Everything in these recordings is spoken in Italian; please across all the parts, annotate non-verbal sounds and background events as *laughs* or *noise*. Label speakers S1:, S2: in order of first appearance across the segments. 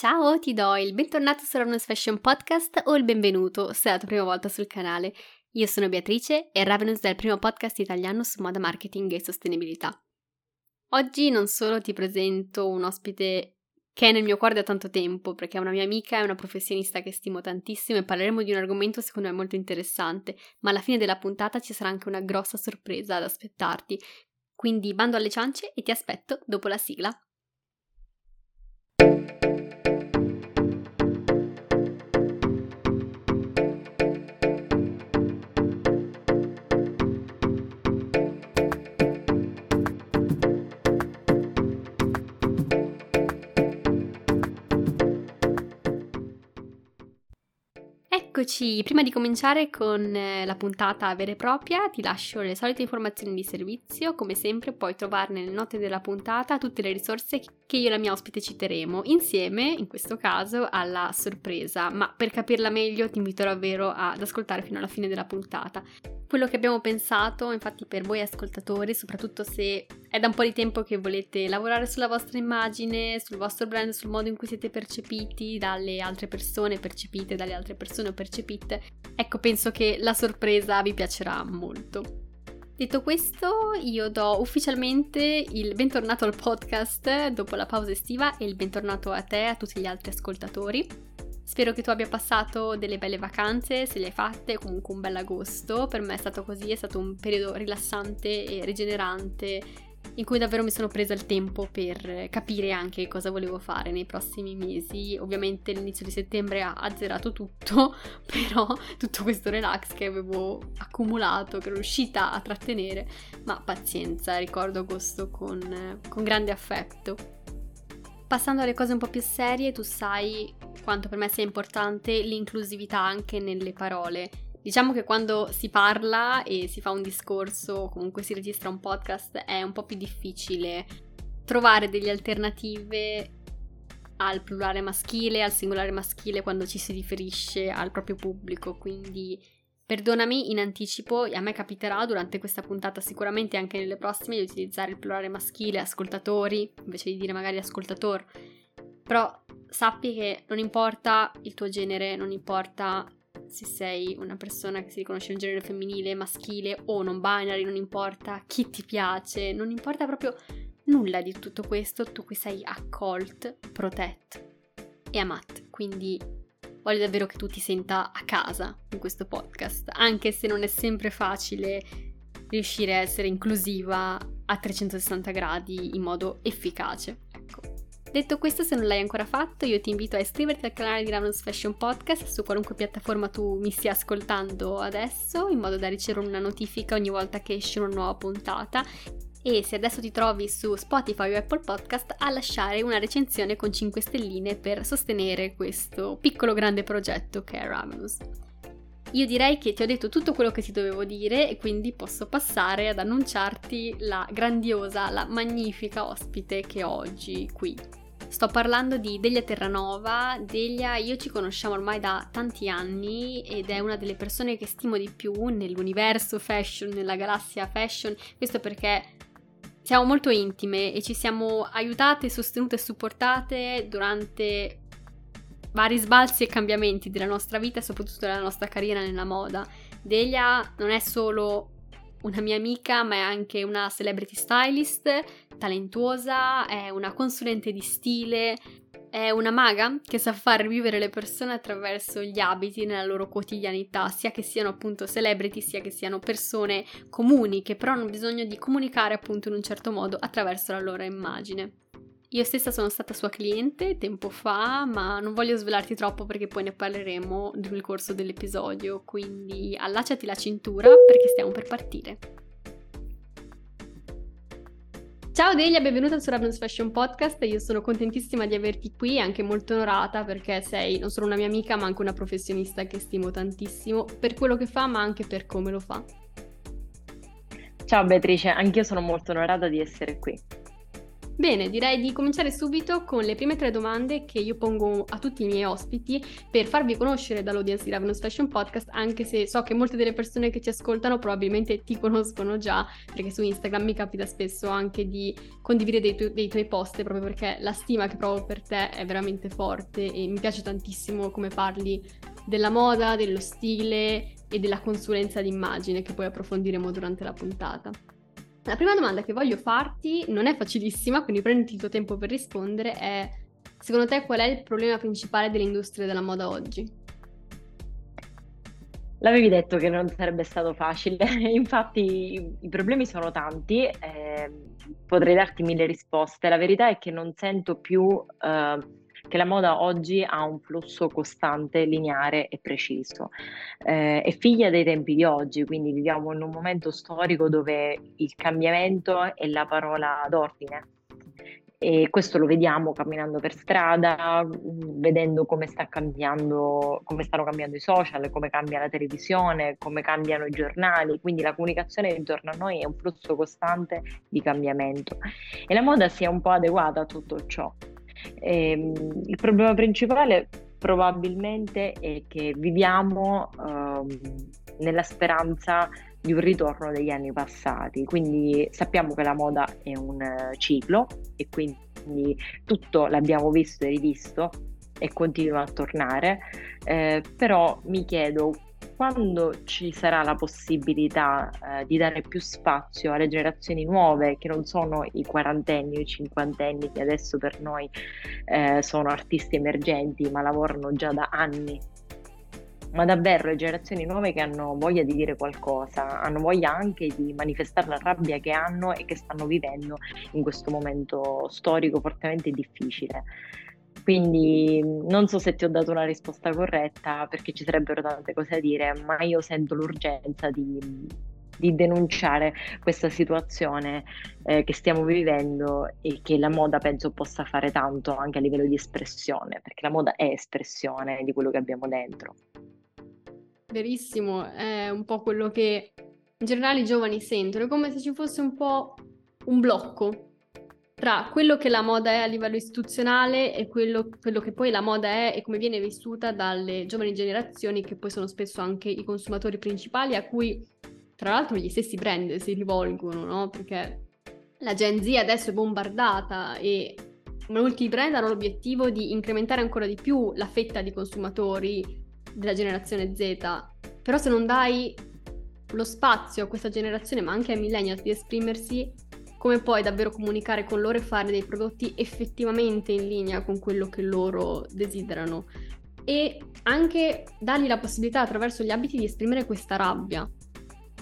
S1: Ciao, ti do il bentornato su Ravenous Fashion Podcast o il benvenuto se è la tua prima volta sul canale. Io sono Beatrice e Ravenous è il primo podcast italiano su moda marketing e sostenibilità. Oggi non solo ti presento un ospite che è nel mio cuore da tanto tempo, perché è una mia amica, è una professionista che stimo tantissimo e parleremo di un argomento secondo me molto interessante, ma alla fine della puntata ci sarà anche una grossa sorpresa ad aspettarti. Quindi bando alle ciance e ti aspetto dopo la sigla. Eccoci, prima di cominciare con eh, la puntata vera e propria ti lascio le solite informazioni di servizio, come sempre puoi trovare nelle note della puntata tutte le risorse che io e la mia ospite citeremo, insieme, in questo caso, alla sorpresa, ma per capirla meglio ti invito davvero ad ascoltare fino alla fine della puntata. Quello che abbiamo pensato, infatti, per voi ascoltatori, soprattutto se è da un po' di tempo che volete lavorare sulla vostra immagine, sul vostro brand, sul modo in cui siete percepiti dalle altre persone, percepite dalle altre persone o percepite, ecco, penso che la sorpresa vi piacerà molto. Detto questo, io do ufficialmente il bentornato al podcast dopo la pausa estiva e il bentornato a te e a tutti gli altri ascoltatori. Spero che tu abbia passato delle belle vacanze, se le hai fatte, comunque un bel agosto. Per me è stato così, è stato un periodo rilassante e rigenerante in cui davvero mi sono presa il tempo per capire anche cosa volevo fare nei prossimi mesi. Ovviamente l'inizio di settembre ha azzerato tutto, *laughs* però tutto questo relax che avevo accumulato, che ero riuscita a trattenere, ma pazienza, ricordo agosto con, con grande affetto. Passando alle cose un po' più serie, tu sai quanto per me sia importante l'inclusività anche nelle parole Diciamo che quando si parla e si fa un discorso, comunque si registra un podcast, è un po' più difficile trovare delle alternative al plurale maschile, al singolare maschile quando ci si riferisce al proprio pubblico, quindi perdonami in anticipo, a me capiterà durante questa puntata, sicuramente anche nelle prossime, di utilizzare il plurale maschile, ascoltatori, invece di dire magari ascoltator, però sappi che non importa il tuo genere, non importa se sei una persona che si riconosce in genere femminile, maschile o non binary, non importa chi ti piace, non importa proprio nulla di tutto questo, tu qui sei accult, protect e amat. Quindi voglio davvero che tu ti senta a casa in questo podcast, anche se non è sempre facile riuscire a essere inclusiva a 360 gradi in modo efficace. Detto questo, se non l'hai ancora fatto, io ti invito a iscriverti al canale di Ravenous Fashion Podcast su qualunque piattaforma tu mi stia ascoltando adesso, in modo da ricevere una notifica ogni volta che esce una nuova puntata. E se adesso ti trovi su Spotify o Apple Podcast, a lasciare una recensione con 5 stelline per sostenere questo piccolo grande progetto che è Ravenous. Io direi che ti ho detto tutto quello che ti dovevo dire e quindi posso passare ad annunciarti la grandiosa, la magnifica ospite che ho oggi qui. Sto parlando di Delia Terranova. Delia, io ci conosciamo ormai da tanti anni ed è una delle persone che stimo di più nell'universo fashion, nella galassia fashion. Questo perché siamo molto intime e ci siamo aiutate, sostenute e supportate durante vari sbalzi e cambiamenti della nostra vita e soprattutto della nostra carriera nella moda. Delia non è solo una mia amica, ma è anche una celebrity stylist talentuosa, è una consulente di stile, è una maga che sa far vivere le persone attraverso gli abiti nella loro quotidianità, sia che siano appunto celebrity, sia che siano persone comuni che però hanno bisogno di comunicare appunto in un certo modo attraverso la loro immagine. Io stessa sono stata sua cliente tempo fa, ma non voglio svelarti troppo perché poi ne parleremo nel corso dell'episodio, quindi allacciati la cintura perché stiamo per partire. Ciao Delia, benvenuta su Ravens Fashion Podcast. Io sono contentissima di averti qui e anche molto onorata perché sei non solo una mia amica, ma anche una professionista che stimo tantissimo per quello che fa, ma anche per come lo fa.
S2: Ciao Beatrice, anch'io sono molto onorata di essere qui.
S1: Bene, direi di cominciare subito con le prime tre domande che io pongo a tutti i miei ospiti per farvi conoscere dall'audience di Ravenous Fashion Podcast, anche se so che molte delle persone che ci ascoltano probabilmente ti conoscono già, perché su Instagram mi capita spesso anche di condividere dei, tu- dei tuoi post, proprio perché la stima che provo per te è veramente forte e mi piace tantissimo come parli della moda, dello stile e della consulenza d'immagine che poi approfondiremo durante la puntata. La prima domanda che voglio farti non è facilissima, quindi prenditi il tuo tempo per rispondere, è secondo te qual è il problema principale dell'industria della moda oggi?
S2: L'avevi detto che non sarebbe stato facile, *laughs* infatti i, problemi sono tanti, eh, potrei darti mille risposte, la verità è che non sento più eh, che la moda oggi ha un flusso costante, lineare e preciso. Eh, è figlia dei tempi di oggi, quindi viviamo in un momento storico dove il cambiamento è la parola d'ordine. E questo lo vediamo camminando per strada, vedendo come, sta cambiando, come stanno cambiando i social, come cambia la televisione, come cambiano i giornali. Quindi la comunicazione intorno a noi è un flusso costante di cambiamento. E la moda si è un po' adeguata a tutto ciò. Ehm, il problema principale probabilmente è che viviamo uh, nella speranza di un ritorno degli anni passati, quindi sappiamo che la moda è un ciclo e quindi tutto l'abbiamo visto e rivisto e continua a tornare, eh, però mi chiedo quando ci sarà la possibilità eh, di dare più spazio alle generazioni nuove, che non sono i quarantenni o i cinquantenni che adesso per noi eh, sono artisti emergenti, ma lavorano già da anni ma davvero le generazioni nuove che hanno voglia di dire qualcosa, hanno voglia anche di manifestare la rabbia che hanno e che stanno vivendo in questo momento storico fortemente difficile. Quindi non so se ti ho dato una risposta corretta perché ci sarebbero tante cose da dire, ma io sento l'urgenza di, di denunciare questa situazione eh, che stiamo vivendo e che la moda penso possa fare tanto anche a livello di espressione, perché la moda è espressione di quello che abbiamo dentro.
S1: Verissimo, è un po' quello che in generale i giovani sentono, è come se ci fosse un po' un blocco tra quello che la moda è a livello istituzionale e quello, quello, che poi la moda è e come viene vissuta dalle giovani generazioni, che poi sono spesso anche i consumatori principali a cui, tra l'altro, gli stessi brand si rivolgono, no? Perché la Gen Z adesso è bombardata e molti brand hanno l'obiettivo di incrementare ancora di più la fetta di consumatori della generazione Z. Però se non dai lo spazio a questa generazione, ma anche ai millennials di esprimersi, come puoi davvero comunicare con loro e fare dei prodotti effettivamente in linea con quello che loro desiderano e anche dargli la possibilità attraverso gli abiti di esprimere questa rabbia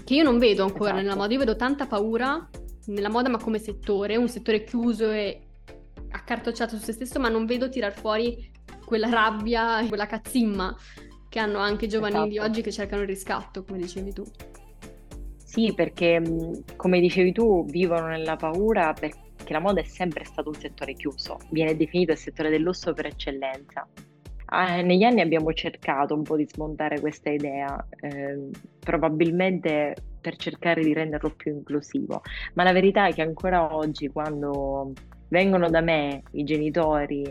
S1: che io non vedo ancora esatto. nella moda, io vedo tanta paura nella moda ma come settore, un settore chiuso e accartocciato su se stesso, ma non vedo tirar fuori quella rabbia, quella cazzimma che hanno anche i giovani esatto. di oggi che cercano il riscatto, come dicevi tu.
S2: Sì, perché come dicevi tu, vivono nella paura perché la moda è sempre stato un settore chiuso, viene definito il settore del lusso per eccellenza. Ah, negli anni abbiamo cercato un po' di smontare questa idea, eh, probabilmente per cercare di renderlo più inclusivo, ma la verità è che ancora oggi quando vengono da me i genitori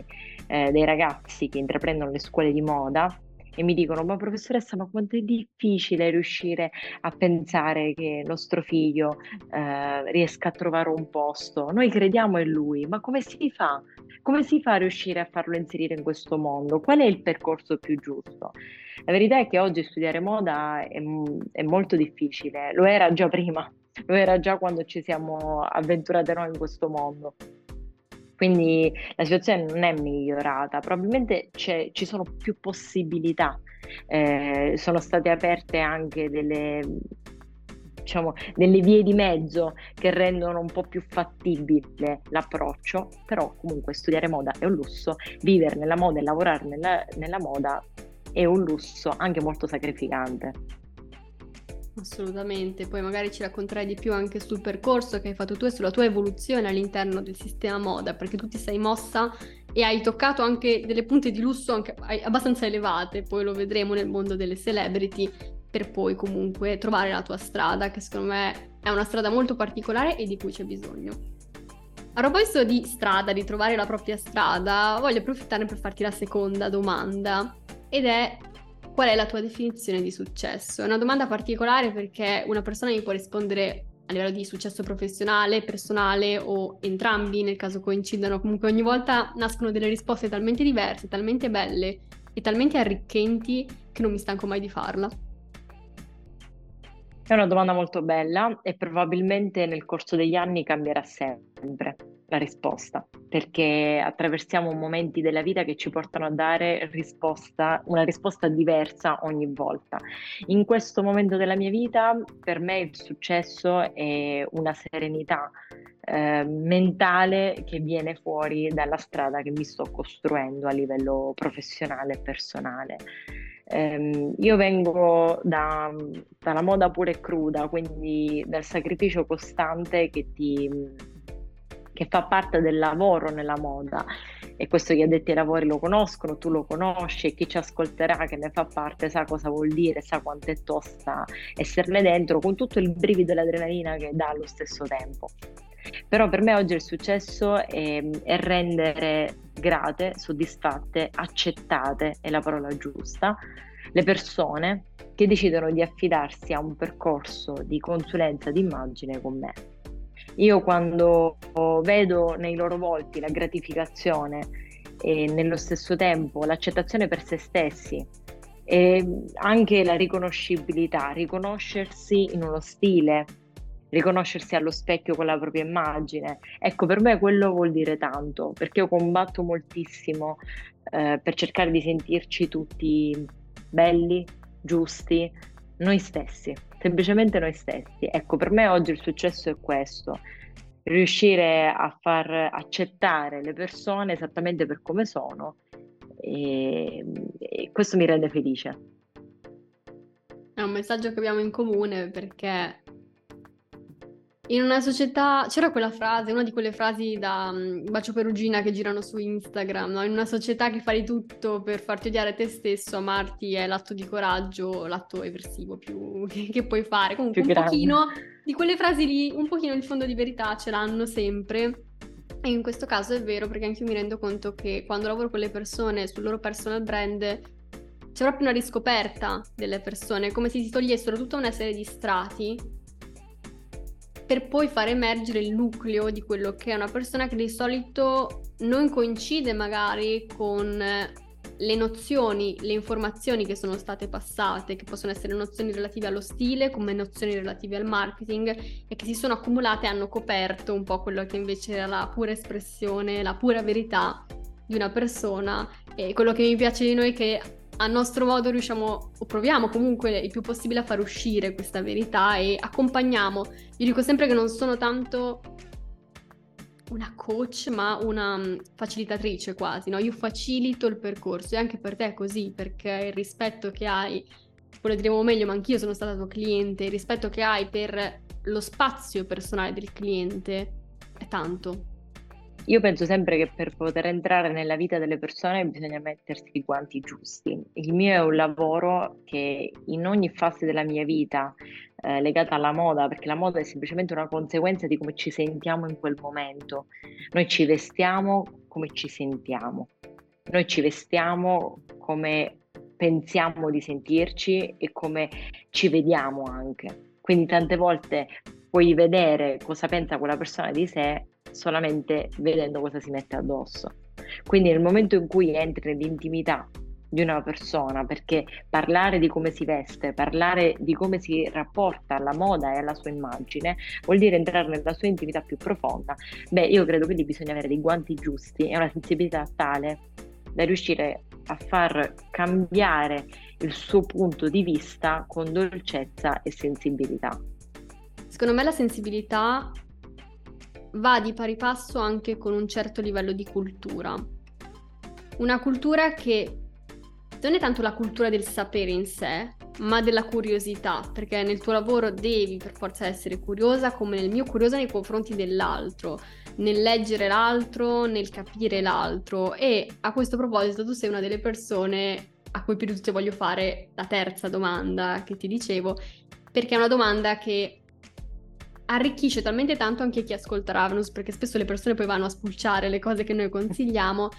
S2: eh, dei ragazzi che intraprendono le scuole di moda, e mi dicono: Ma professoressa, ma quanto è difficile riuscire a pensare che nostro figlio eh, riesca a trovare un posto. Noi crediamo in lui, ma come si fa? Come si fa a riuscire a farlo inserire in questo mondo? Qual è il percorso più giusto? La verità è che oggi studiare moda è, è molto difficile, lo era già prima, lo era già quando ci siamo avventurate noi in questo mondo. Quindi la situazione non è migliorata, probabilmente ci sono più possibilità, eh, sono state aperte anche delle, diciamo, delle vie di mezzo che rendono un po' più fattibile l'approccio, però comunque studiare moda è un lusso, vivere nella moda e lavorare nella, nella moda è un lusso anche molto sacrificante.
S1: Assolutamente, poi magari ci racconterai di più anche sul percorso che hai fatto tu e sulla tua evoluzione all'interno del sistema moda, perché tu ti sei mossa e hai toccato anche delle punte di lusso anche abbastanza elevate, poi lo vedremo nel mondo delle celebrity, per poi comunque trovare la tua strada, che secondo me è una strada molto particolare e di cui c'è bisogno. A proposito di strada, di trovare la propria strada, voglio approfittare per farti la seconda domanda ed è qual è la tua definizione di successo? È una domanda particolare perché una persona mi può rispondere a livello di successo professionale, personale o entrambi nel caso coincidano. Comunque ogni volta nascono delle risposte talmente diverse, talmente belle e talmente arricchenti che non mi stanco mai di farla.
S2: È una domanda molto bella e probabilmente nel corso degli anni cambierà sempre la risposta, perché attraversiamo momenti della vita che ci portano a dare risposta, una risposta diversa ogni volta. In questo momento della mia vita, per me il successo è una serenità eh, mentale che viene fuori dalla strada che mi sto costruendo a livello professionale e personale. Um, io vengo da, dalla moda pura e cruda, quindi dal sacrificio costante che, ti, che fa parte del lavoro nella moda e questo gli addetti ai lavori lo conoscono, tu lo conosci e chi ci ascolterà che ne fa parte sa cosa vuol dire, sa quanto è tosta esserne dentro con tutto il brivido e l'adrenalina che dà allo stesso tempo. Però per me oggi il successo è, è rendere grate, soddisfatte, accettate, è la parola giusta, le persone che decidono di affidarsi a un percorso di consulenza d'immagine con me. Io quando vedo nei loro volti la gratificazione e nello stesso tempo l'accettazione per se stessi e anche la riconoscibilità, riconoscersi in uno stile, riconoscersi allo specchio con la propria immagine. Ecco, per me quello vuol dire tanto, perché io combatto moltissimo eh, per cercare di sentirci tutti belli, giusti, noi stessi, semplicemente noi stessi. Ecco, per me oggi il successo è questo, riuscire a far accettare le persone esattamente per come sono e, e questo mi rende felice.
S1: È un messaggio che abbiamo in comune perché in una società, c'era quella frase, una di quelle frasi da um, bacio perugina che girano su Instagram, no? In una società che fa di tutto per farti odiare te stesso, amarti è l'atto di coraggio, l'atto eversivo più *laughs* che, che puoi fare. Comunque più un grande. pochino di quelle frasi lì, un pochino di fondo di verità ce l'hanno sempre. E in questo caso è vero perché anche io mi rendo conto che quando lavoro con le persone sul loro personal brand c'è proprio una riscoperta delle persone, come se si togliessero tutta una serie di strati per poi far emergere il nucleo di quello che è una persona che di solito non coincide magari con le nozioni, le informazioni che sono state passate, che possono essere nozioni relative allo stile, come nozioni relative al marketing e che si sono accumulate e hanno coperto un po' quello che invece era la pura espressione, la pura verità di una persona. E quello che mi piace di noi è che a nostro modo riusciamo o proviamo comunque il più possibile a far uscire questa verità e accompagniamo. Io dico sempre che non sono tanto una coach, ma una mm, facilitatrice quasi, no? Io facilito il percorso e anche per te è così, perché il rispetto che hai, poi lo diremo meglio, ma anch'io sono stata tuo cliente, il rispetto che hai per lo spazio personale del cliente è tanto.
S2: Io penso sempre che per poter entrare nella vita delle persone bisogna mettersi i guanti giusti. Il mio è un lavoro che in ogni fase della mia vita eh, legata alla moda, perché la moda è semplicemente una conseguenza di come ci sentiamo in quel momento. Noi ci vestiamo come ci sentiamo. Noi ci vestiamo come pensiamo di sentirci e come ci vediamo anche. Quindi tante volte puoi vedere cosa pensa quella persona di sé solamente vedendo cosa si mette addosso. Quindi nel momento in cui entri nell'intimità di una persona, perché parlare di come si veste, parlare di come si rapporta alla moda e alla sua immagine, vuol dire entrare nella sua intimità più profonda. Beh, io credo che lì bisogna avere dei guanti giusti e una sensibilità tale da riuscire a far cambiare il suo punto di vista con dolcezza e sensibilità.
S1: Secondo me la sensibilità va di pari passo anche con un certo livello di cultura. Una cultura che non è tanto la cultura del sapere in sé, ma della curiosità, perché nel tuo lavoro devi per forza essere curiosa, come nel mio curiosa nei confronti dell'altro, nel leggere l'altro, nel capire l'altro. E a questo proposito tu sei una delle persone a cui più di tutte voglio fare la terza domanda che ti dicevo, perché è una domanda che arricchisce talmente tanto anche chi ascolta Ravenous, perché spesso le persone poi vanno a spulciare le cose che noi consigliamo,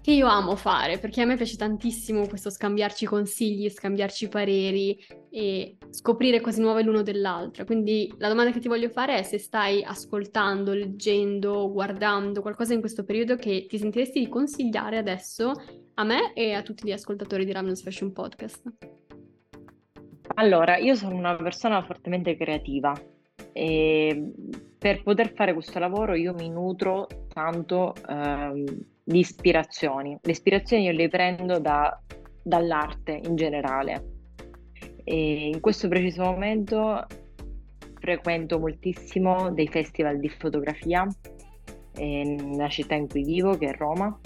S1: che io amo fare, perché a me piace tantissimo questo scambiarci consigli, scambiarci pareri e scoprire cose nuove l'uno dell'altro. Quindi la domanda che ti voglio fare è se stai ascoltando, leggendo, guardando qualcosa in questo periodo che ti sentiresti di consigliare adesso a me e a tutti gli ascoltatori di Ravenous Fashion Podcast.
S2: Allora, io sono una persona fortemente creativa e per poter fare questo lavoro io mi nutro tanto ehm, di ispirazioni. Le ispirazioni io le prendo da, dall'arte in generale. E in questo preciso momento frequento moltissimo dei festival di fotografia nella città in cui vivo, che è Roma,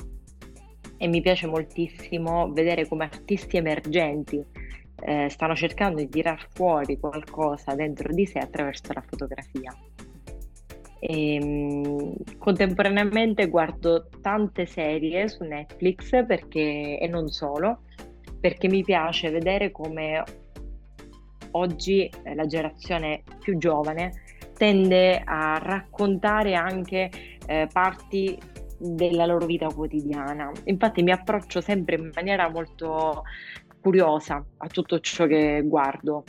S2: e mi piace moltissimo vedere come artisti emergenti eh, stanno cercando di tirar fuori qualcosa dentro di sé attraverso la fotografia. E, ehm, contemporaneamente guardo tante serie su Netflix perché, e non solo, perché mi piace vedere come oggi eh, la generazione più giovane tende a raccontare anche eh, parti della loro vita quotidiana. Infatti mi approccio sempre in maniera molto curiosa a tutto ciò che guardo.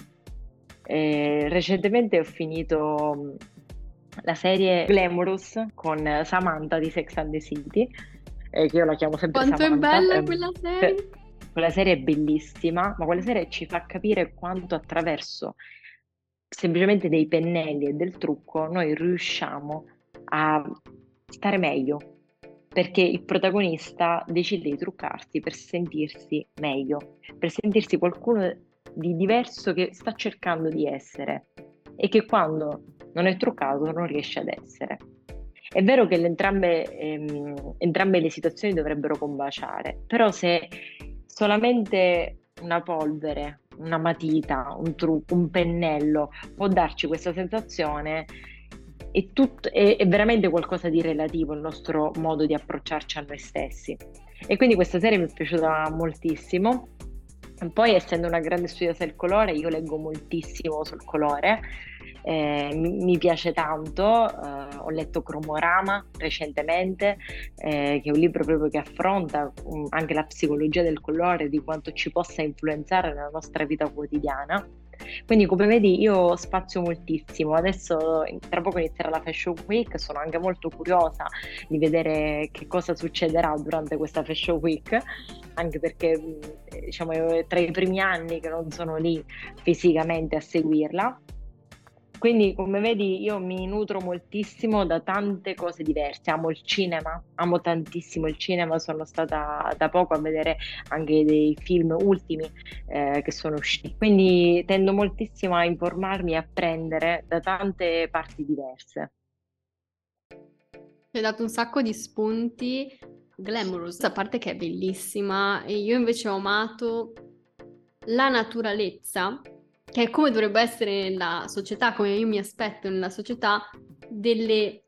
S2: E recentemente ho finito la serie Glamorous con Samantha di Sex and the City, eh, che io la chiamo sempre
S1: Quanto
S2: Samantha.
S1: è bella quella serie!
S2: Quella serie è bellissima, ma quella serie ci fa capire quanto attraverso semplicemente dei pennelli e del trucco noi riusciamo a stare meglio, perché il protagonista decide di truccarsi per sentirsi meglio, per sentirsi qualcuno di diverso che sta cercando di essere e che quando non è truccato non riesce ad essere. È vero che entrambe, ehm, entrambe le situazioni dovrebbero combaciare, però se solamente una polvere, una matita, un trucco, un pennello può darci questa sensazione, è, tutto, è, è, veramente qualcosa di relativo il nostro modo di approcciarci a noi stessi. E quindi questa serie mi è piaciuta moltissimo. Poi, essendo una grande studiosa del colore, io leggo moltissimo sul colore eh, mi, mi, piace tanto, eh, ho letto Cromorama recentemente, eh, che è un libro proprio che affronta um, anche la psicologia del colore, di quanto ci possa influenzare nella nostra vita quotidiana. Quindi come vedi io spazio moltissimo, adesso tra poco inizierà la Fashion Week, sono anche molto curiosa di vedere che cosa succederà durante questa Fashion Week, anche perché diciamo è tra i primi anni che non sono lì fisicamente a seguirla quindi, come vedi, io mi nutro moltissimo da tante cose diverse. Amo il cinema, amo tantissimo il cinema. Sono stata da poco a vedere anche dei film ultimi eh, che sono usciti. Quindi tendo moltissimo a informarmi e apprendere da tante parti diverse.
S1: Ti hai dato un sacco di spunti. Glamorous, a parte che è bellissima, e io invece ho amato la naturalezza che è come dovrebbe essere nella società, come io mi aspetto nella società, delle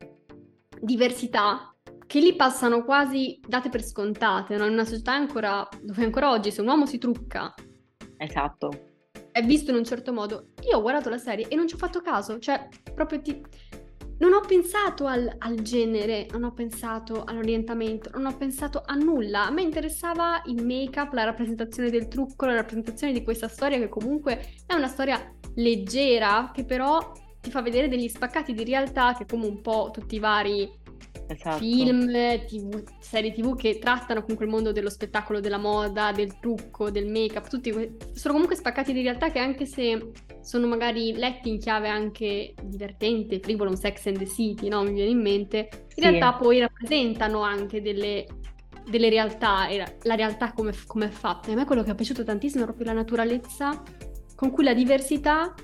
S1: diversità che lì passano quasi date per scontate, no? in una società ancora, dove ancora oggi se un uomo si trucca
S2: esatto.
S1: è visto in un certo modo. Io ho guardato la serie e non ci ho fatto caso, cioè proprio ti non ho pensato al, al, genere, non ho pensato all'orientamento, non ho pensato a nulla. A me interessava il make-up, la rappresentazione del trucco, la rappresentazione di questa storia che comunque è una storia leggera, che però ti fa vedere degli spaccati di realtà che come un po' tutti i vari esatto. film, TV, serie tv che trattano comunque il mondo dello spettacolo, della moda, del trucco, del make-up, tutti que- sono comunque spaccati di realtà che anche se sono magari letti in chiave anche divertente, frivolo, un Sex and the City, no? Mi viene in mente, in sì. realtà poi rappresentano anche delle, delle realtà e la realtà come, come è fatta. E a me quello che è piaciuto tantissimo è proprio la naturalezza con cui la diversità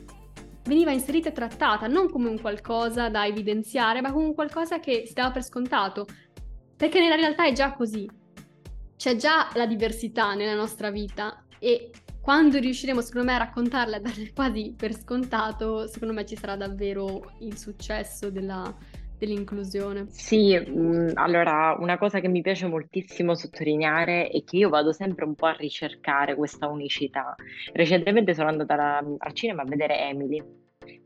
S1: veniva inserita e trattata non come un qualcosa da evidenziare, ma come un qualcosa che si dava per scontato. Perché nella realtà è già così. C'è già la diversità nella nostra vita e quando riusciremo, secondo me, a raccontarla e a darle quasi per scontato, secondo me ci sarà davvero il successo della, dell'inclusione.
S2: Sì, mm, allora una cosa che mi piace moltissimo sottolineare è che io vado sempre un po' a ricercare questa unicità. Recentemente sono andata al cinema a vedere Emily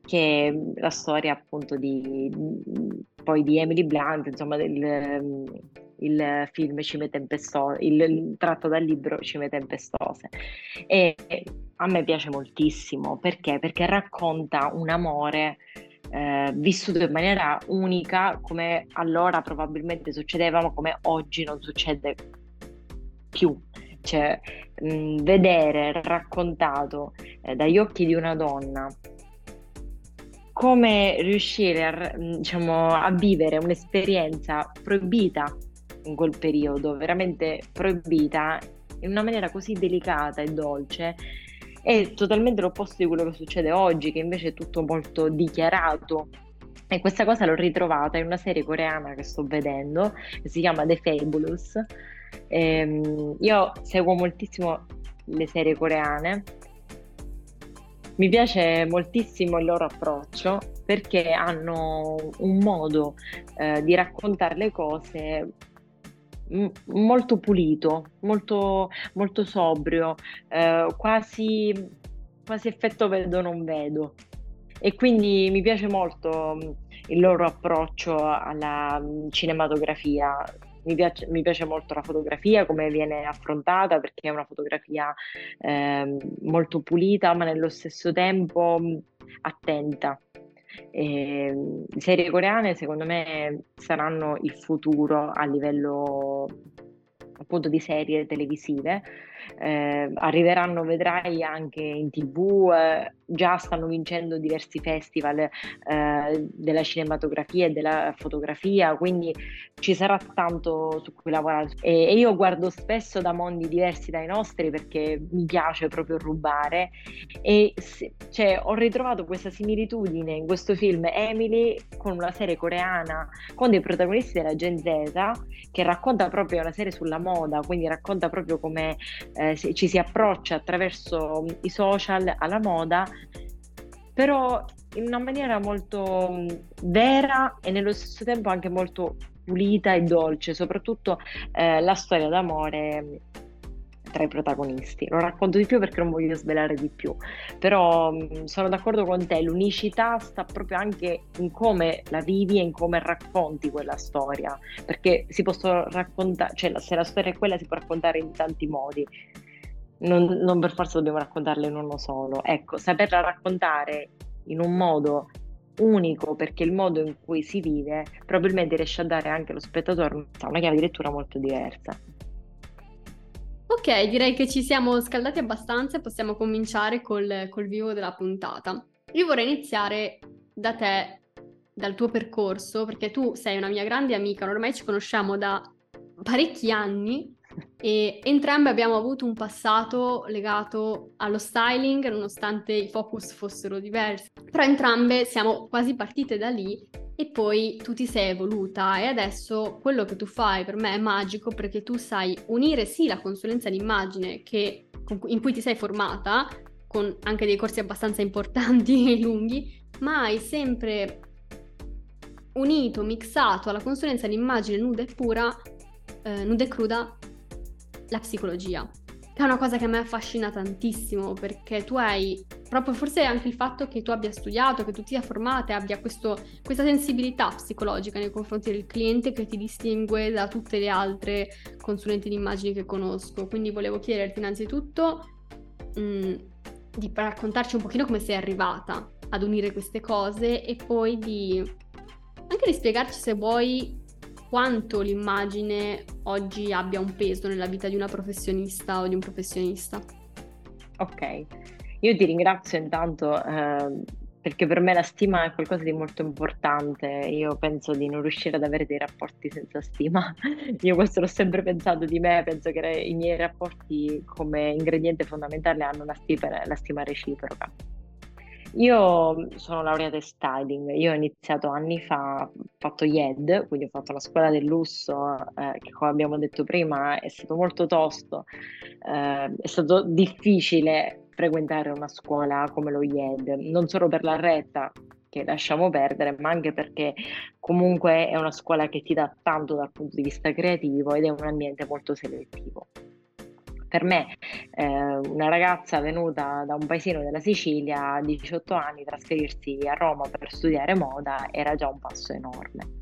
S2: che è la storia appunto di, poi di Emily Blunt, insomma del, il film Cime Tempestose, il, tratto dal libro Cime Tempestose. E a me piace moltissimo perché? Perché racconta un amore eh, vissuto in maniera unica come allora probabilmente succedeva, ma come oggi non succede più. Cioè, mh, vedere raccontato eh, dagli occhi di una donna come riuscire a, diciamo, a vivere un'esperienza proibita in quel periodo, veramente proibita in una maniera così delicata e dolce, è totalmente l'opposto di quello che succede oggi, che invece è tutto molto dichiarato. E questa cosa l'ho ritrovata in una serie coreana che sto vedendo, che si chiama The Fabulous. Ehm, io seguo moltissimo le serie coreane. Mi piace moltissimo il loro approccio perché hanno un modo eh, di raccontare le cose molto pulito, molto, molto sobrio, eh, quasi, quasi effetto vedo non vedo. E quindi mi piace molto il loro approccio alla cinematografia. Mi piace, mi piace molto la fotografia, come viene affrontata, perché è una fotografia eh, molto pulita, ma nello stesso tempo attenta. E, ehm, serie coreane secondo me saranno il futuro a livello appunto di serie televisive eh, arriveranno, vedrai, anche in tv, eh, già stanno vincendo diversi festival eh, della cinematografia e della fotografia, quindi ci sarà tanto su cui lavorare. E, e, io guardo spesso da mondi diversi dai nostri perché mi piace proprio rubare e se, cioè, ho ritrovato questa similitudine in questo film Emily con una serie coreana con dei protagonisti della Gen Z che racconta proprio una serie sulla moda, quindi racconta proprio come eh, ci si approccia attraverso i social alla moda, però in una maniera molto mm, vera e nello stesso tempo anche molto pulita e dolce, soprattutto eh, la storia d'amore tra i protagonisti. Lo racconto di più perché non voglio svelare di più, però mh, sono d'accordo con te, l'unicità sta proprio anche in come la vivi e in come racconti quella storia, perché si possono raccontare, cioè se la storia è quella si può raccontare in tanti modi. Non, non per forza dobbiamo raccontarla in uno solo. Ecco, saperla raccontare in un modo unico perché il modo in cui si vive probabilmente riesce a dare anche allo spettatore una chiave di lettura molto diversa.
S1: Ok, direi che ci siamo scaldati abbastanza e possiamo cominciare col, col vivo della puntata. Io vorrei iniziare da te, dal tuo percorso, perché tu sei una mia grande amica, ormai ci conosciamo da parecchi anni e entrambe abbiamo avuto un passato legato allo styling, nonostante i focus fossero diversi. Però entrambe siamo quasi partite da lì e poi tu ti sei evoluta e adesso quello che tu fai per me è magico perché tu sai unire sì la consulenza d'immagine che, in cui ti sei formata, con anche dei corsi abbastanza *laughs* importanti e lunghi, ma hai sempre unito, mixato alla consulenza d'immagine nuda e pura, eh, nuda e cruda, la psicologia. Che è una cosa che a me affascina tantissimo perché tu hai proprio forse anche il fatto che tu abbia studiato, che tu sia formata e abbia questo, questa sensibilità psicologica nei confronti del cliente che ti distingue da tutte le altre consulenti di immagini che conosco. Quindi volevo chiederti innanzitutto mh, mm, di raccontarci un pochino come sei arrivata ad unire queste cose e poi di anche di spiegarci se vuoi quanto l'immagine oggi abbia un peso nella vita di una professionista o di un professionista.
S2: Ok, io ti ringrazio intanto eh, perché per me la stima è qualcosa di molto importante. Io penso di non riuscire ad avere dei rapporti senza stima. *laughs* Io questo l'ho sempre pensato di me, penso che i miei rapporti come ingrediente fondamentale hanno la stima, la stima reciproca. Io sono laureata in styling, io ho iniziato anni fa, ho fatto IED, quindi ho fatto la scuola del lusso, eh, che come abbiamo detto prima è stato molto tosto, eh, è stato difficile frequentare una scuola come lo IED, non solo per la retta che lasciamo perdere, ma anche perché comunque è una scuola che ti dà tanto dal punto di vista creativo ed è un ambiente molto selettivo per me eh, una ragazza venuta da un paesino della Sicilia a 18 anni trasferirsi a Roma per studiare moda era già un passo enorme.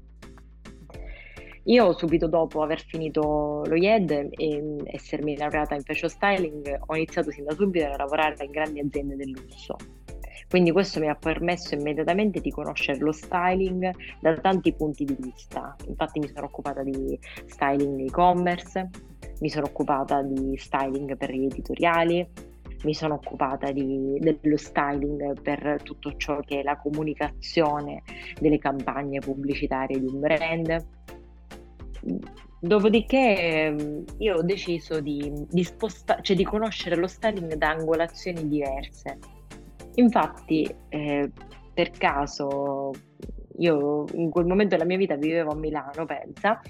S2: Io subito dopo aver finito lo IED e essermi laureata in fashion styling ho iniziato sin da subito a lavorare in grandi aziende del lusso. Quindi questo mi ha permesso immediatamente di conoscere lo styling da tanti punti di vista. Infatti mi sono occupata di styling e-commerce, mi sono occupata di styling per gli editoriali, mi sono occupata di, dello styling per tutto ciò che è la comunicazione delle campagne pubblicitarie di un brand. Dopodiché io ho deciso di, di, sposta- cioè di conoscere lo styling da angolazioni diverse. Infatti, eh, per caso, io in quel momento della mia vita vivevo a Milano, pensa,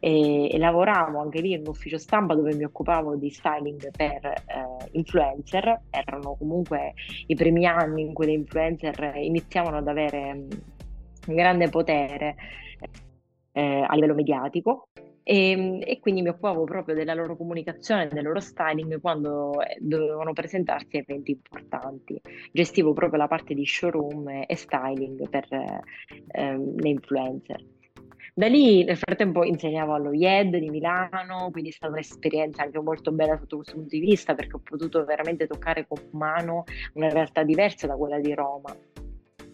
S2: e, e lavoravo anche lì in un ufficio stampa dove mi occupavo di styling per eh, influencer. Erano comunque i primi anni in cui le influencer iniziavano ad avere mm, un grande potere eh, a livello mediatico e, ehm, e, quindi mi occupavo proprio della loro comunicazione, del loro styling quando eh, dovevano presentarsi a eventi importanti. Gestivo proprio la parte di showroom e styling per eh, le influencer. Da lì nel frattempo insegnavo allo IED di Milano, quindi è stata un'esperienza anche molto bella sotto questo punto di vista perché ho potuto veramente toccare con mano una realtà diversa da quella di Roma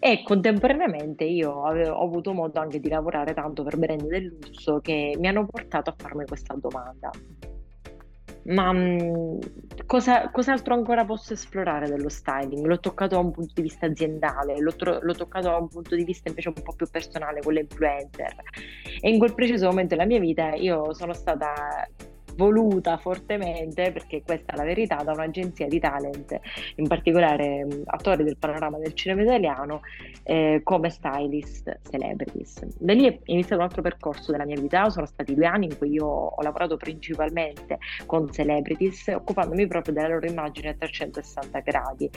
S2: e contemporaneamente io avevo, ho avuto modo anche di lavorare tanto per brand del lusso che mi hanno portato a farmi questa domanda. Ma mh, cosa, cos'altro ancora posso esplorare dello styling? L'ho toccato da un punto di vista aziendale, l'ho, tro- l'ho toccato da un punto di vista invece un po' più personale con le influencer. E in quel preciso momento della mia vita io sono stata voluta fortemente, perché questa è la verità, da un'agenzia di talent, in particolare attori del panorama del cinema italiano, eh, come stylist celebrities. Da lì è iniziato un altro percorso della mia vita, sono stati due anni in cui io ho lavorato principalmente con celebrities, occupandomi proprio della loro immagine a 360 gradi.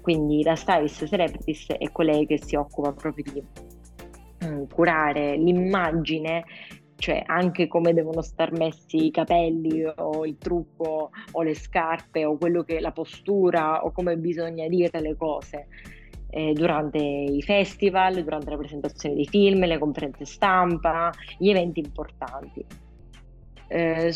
S2: Quindi la stylist celebrities è colei che si occupa proprio di curare l'immagine cioè anche come devono star messi i capelli o il trucco o le scarpe o quello che la postura o come bisogna dire le cose eh, durante i festival, durante la presentazione dei film, le conferenze stampa, gli eventi importanti. Eh,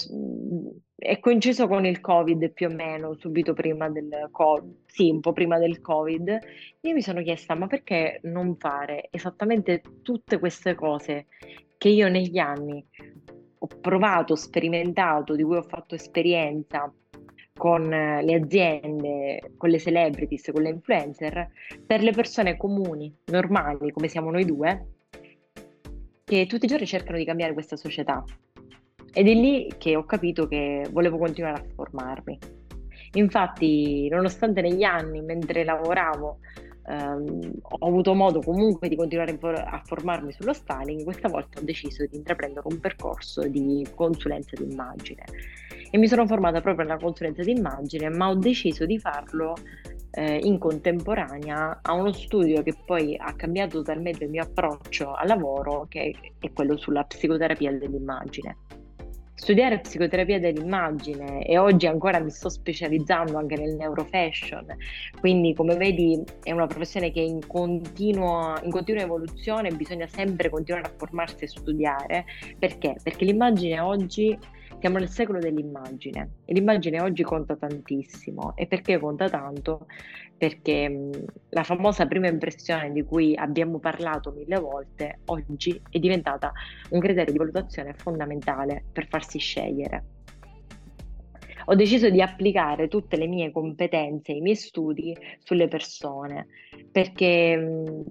S2: è coinciso con il Covid più o meno, subito prima del Covid, sì, un po' prima del Covid. Io mi sono chiesta, ma perché non fare esattamente tutte queste cose che io negli anni ho provato, sperimentato, di cui ho fatto esperienza con eh, le aziende, con le celebrities, con le influencer, per le persone comuni, normali, come siamo noi due, che tutti i giorni cercano di cambiare questa società. Ed è lì che ho capito che volevo continuare a formarmi. Infatti, nonostante negli anni, mentre lavoravo, ehm, ho avuto modo comunque di continuare a formarmi sullo styling, questa volta ho deciso di intraprendere un percorso di consulenza d'immagine. E mi sono formata proprio nella consulenza d'immagine, ma ho deciso di farlo eh, in contemporanea a uno studio che poi ha cambiato totalmente il mio approccio al lavoro, che è quello sulla psicoterapia dell'immagine studiare psicoterapia dell'immagine e oggi ancora mi sto specializzando anche nel neurofashion, quindi come vedi è una professione che è in, continua, in continua evoluzione, bisogna sempre continuare a formarsi e studiare, perché? Perché l'immagine oggi siamo nel secolo dell'immagine e l'immagine oggi conta tantissimo. E perché conta tanto? Perché mh, la famosa prima impressione di cui abbiamo parlato mille volte oggi è diventata un criterio di valutazione fondamentale per farsi scegliere. Ho deciso di applicare tutte le mie competenze, i miei studi sulle persone perché,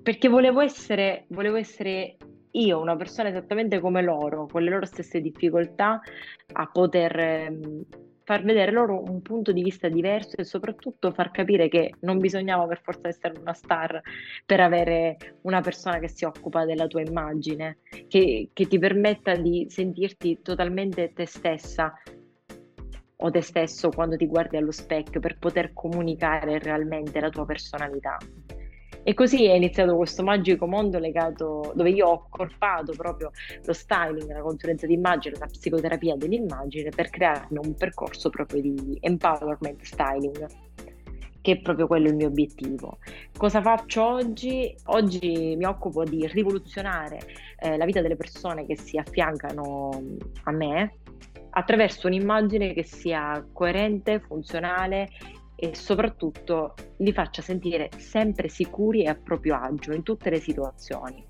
S2: perché volevo, essere, volevo essere io, una persona esattamente come loro, con le loro stesse difficoltà, a poter ehm, far vedere loro un punto di vista diverso e soprattutto far capire che non bisognava per forza essere una star per avere una persona che si occupa della tua immagine, che, che ti permetta di sentirti totalmente te stessa o te stesso quando ti guardi allo specchio per poter comunicare realmente la tua personalità. E così è iniziato questo magico mondo legato, dove io ho accorpato proprio lo styling, la consulenza d'immagine, la psicoterapia dell'immagine per crearmi un percorso proprio di empowerment styling, che è proprio quello il mio obiettivo. Cosa faccio oggi? Oggi mi occupo di rivoluzionare eh, la vita delle persone che si affiancano a me attraverso un'immagine che sia coerente, funzionale e soprattutto li faccia sentire sempre sicuri e a proprio agio in tutte le situazioni.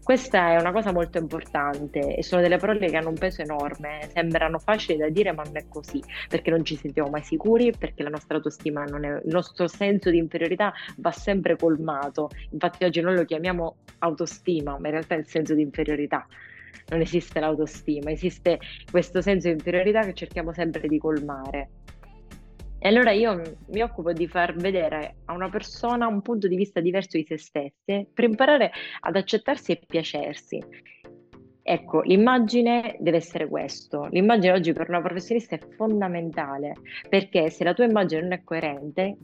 S2: Questa è una cosa molto importante e sono delle parole che hanno un peso enorme, sembrano facili da dire ma non è così, perché non ci sentiamo mai sicuri, perché la nostra autostima non è, il nostro senso di inferiorità va sempre colmato, infatti oggi noi lo chiamiamo autostima, ma in realtà è il senso di inferiorità. Non esiste l'autostima, esiste questo senso di inferiorità che cerchiamo sempre di colmare. E allora io mi occupo di far vedere a una persona un punto di vista diverso di se stesse per imparare ad accettarsi e piacersi. Ecco, l'immagine deve essere questo. L'immagine oggi per una professionista è fondamentale perché se la tua immagine non è coerente,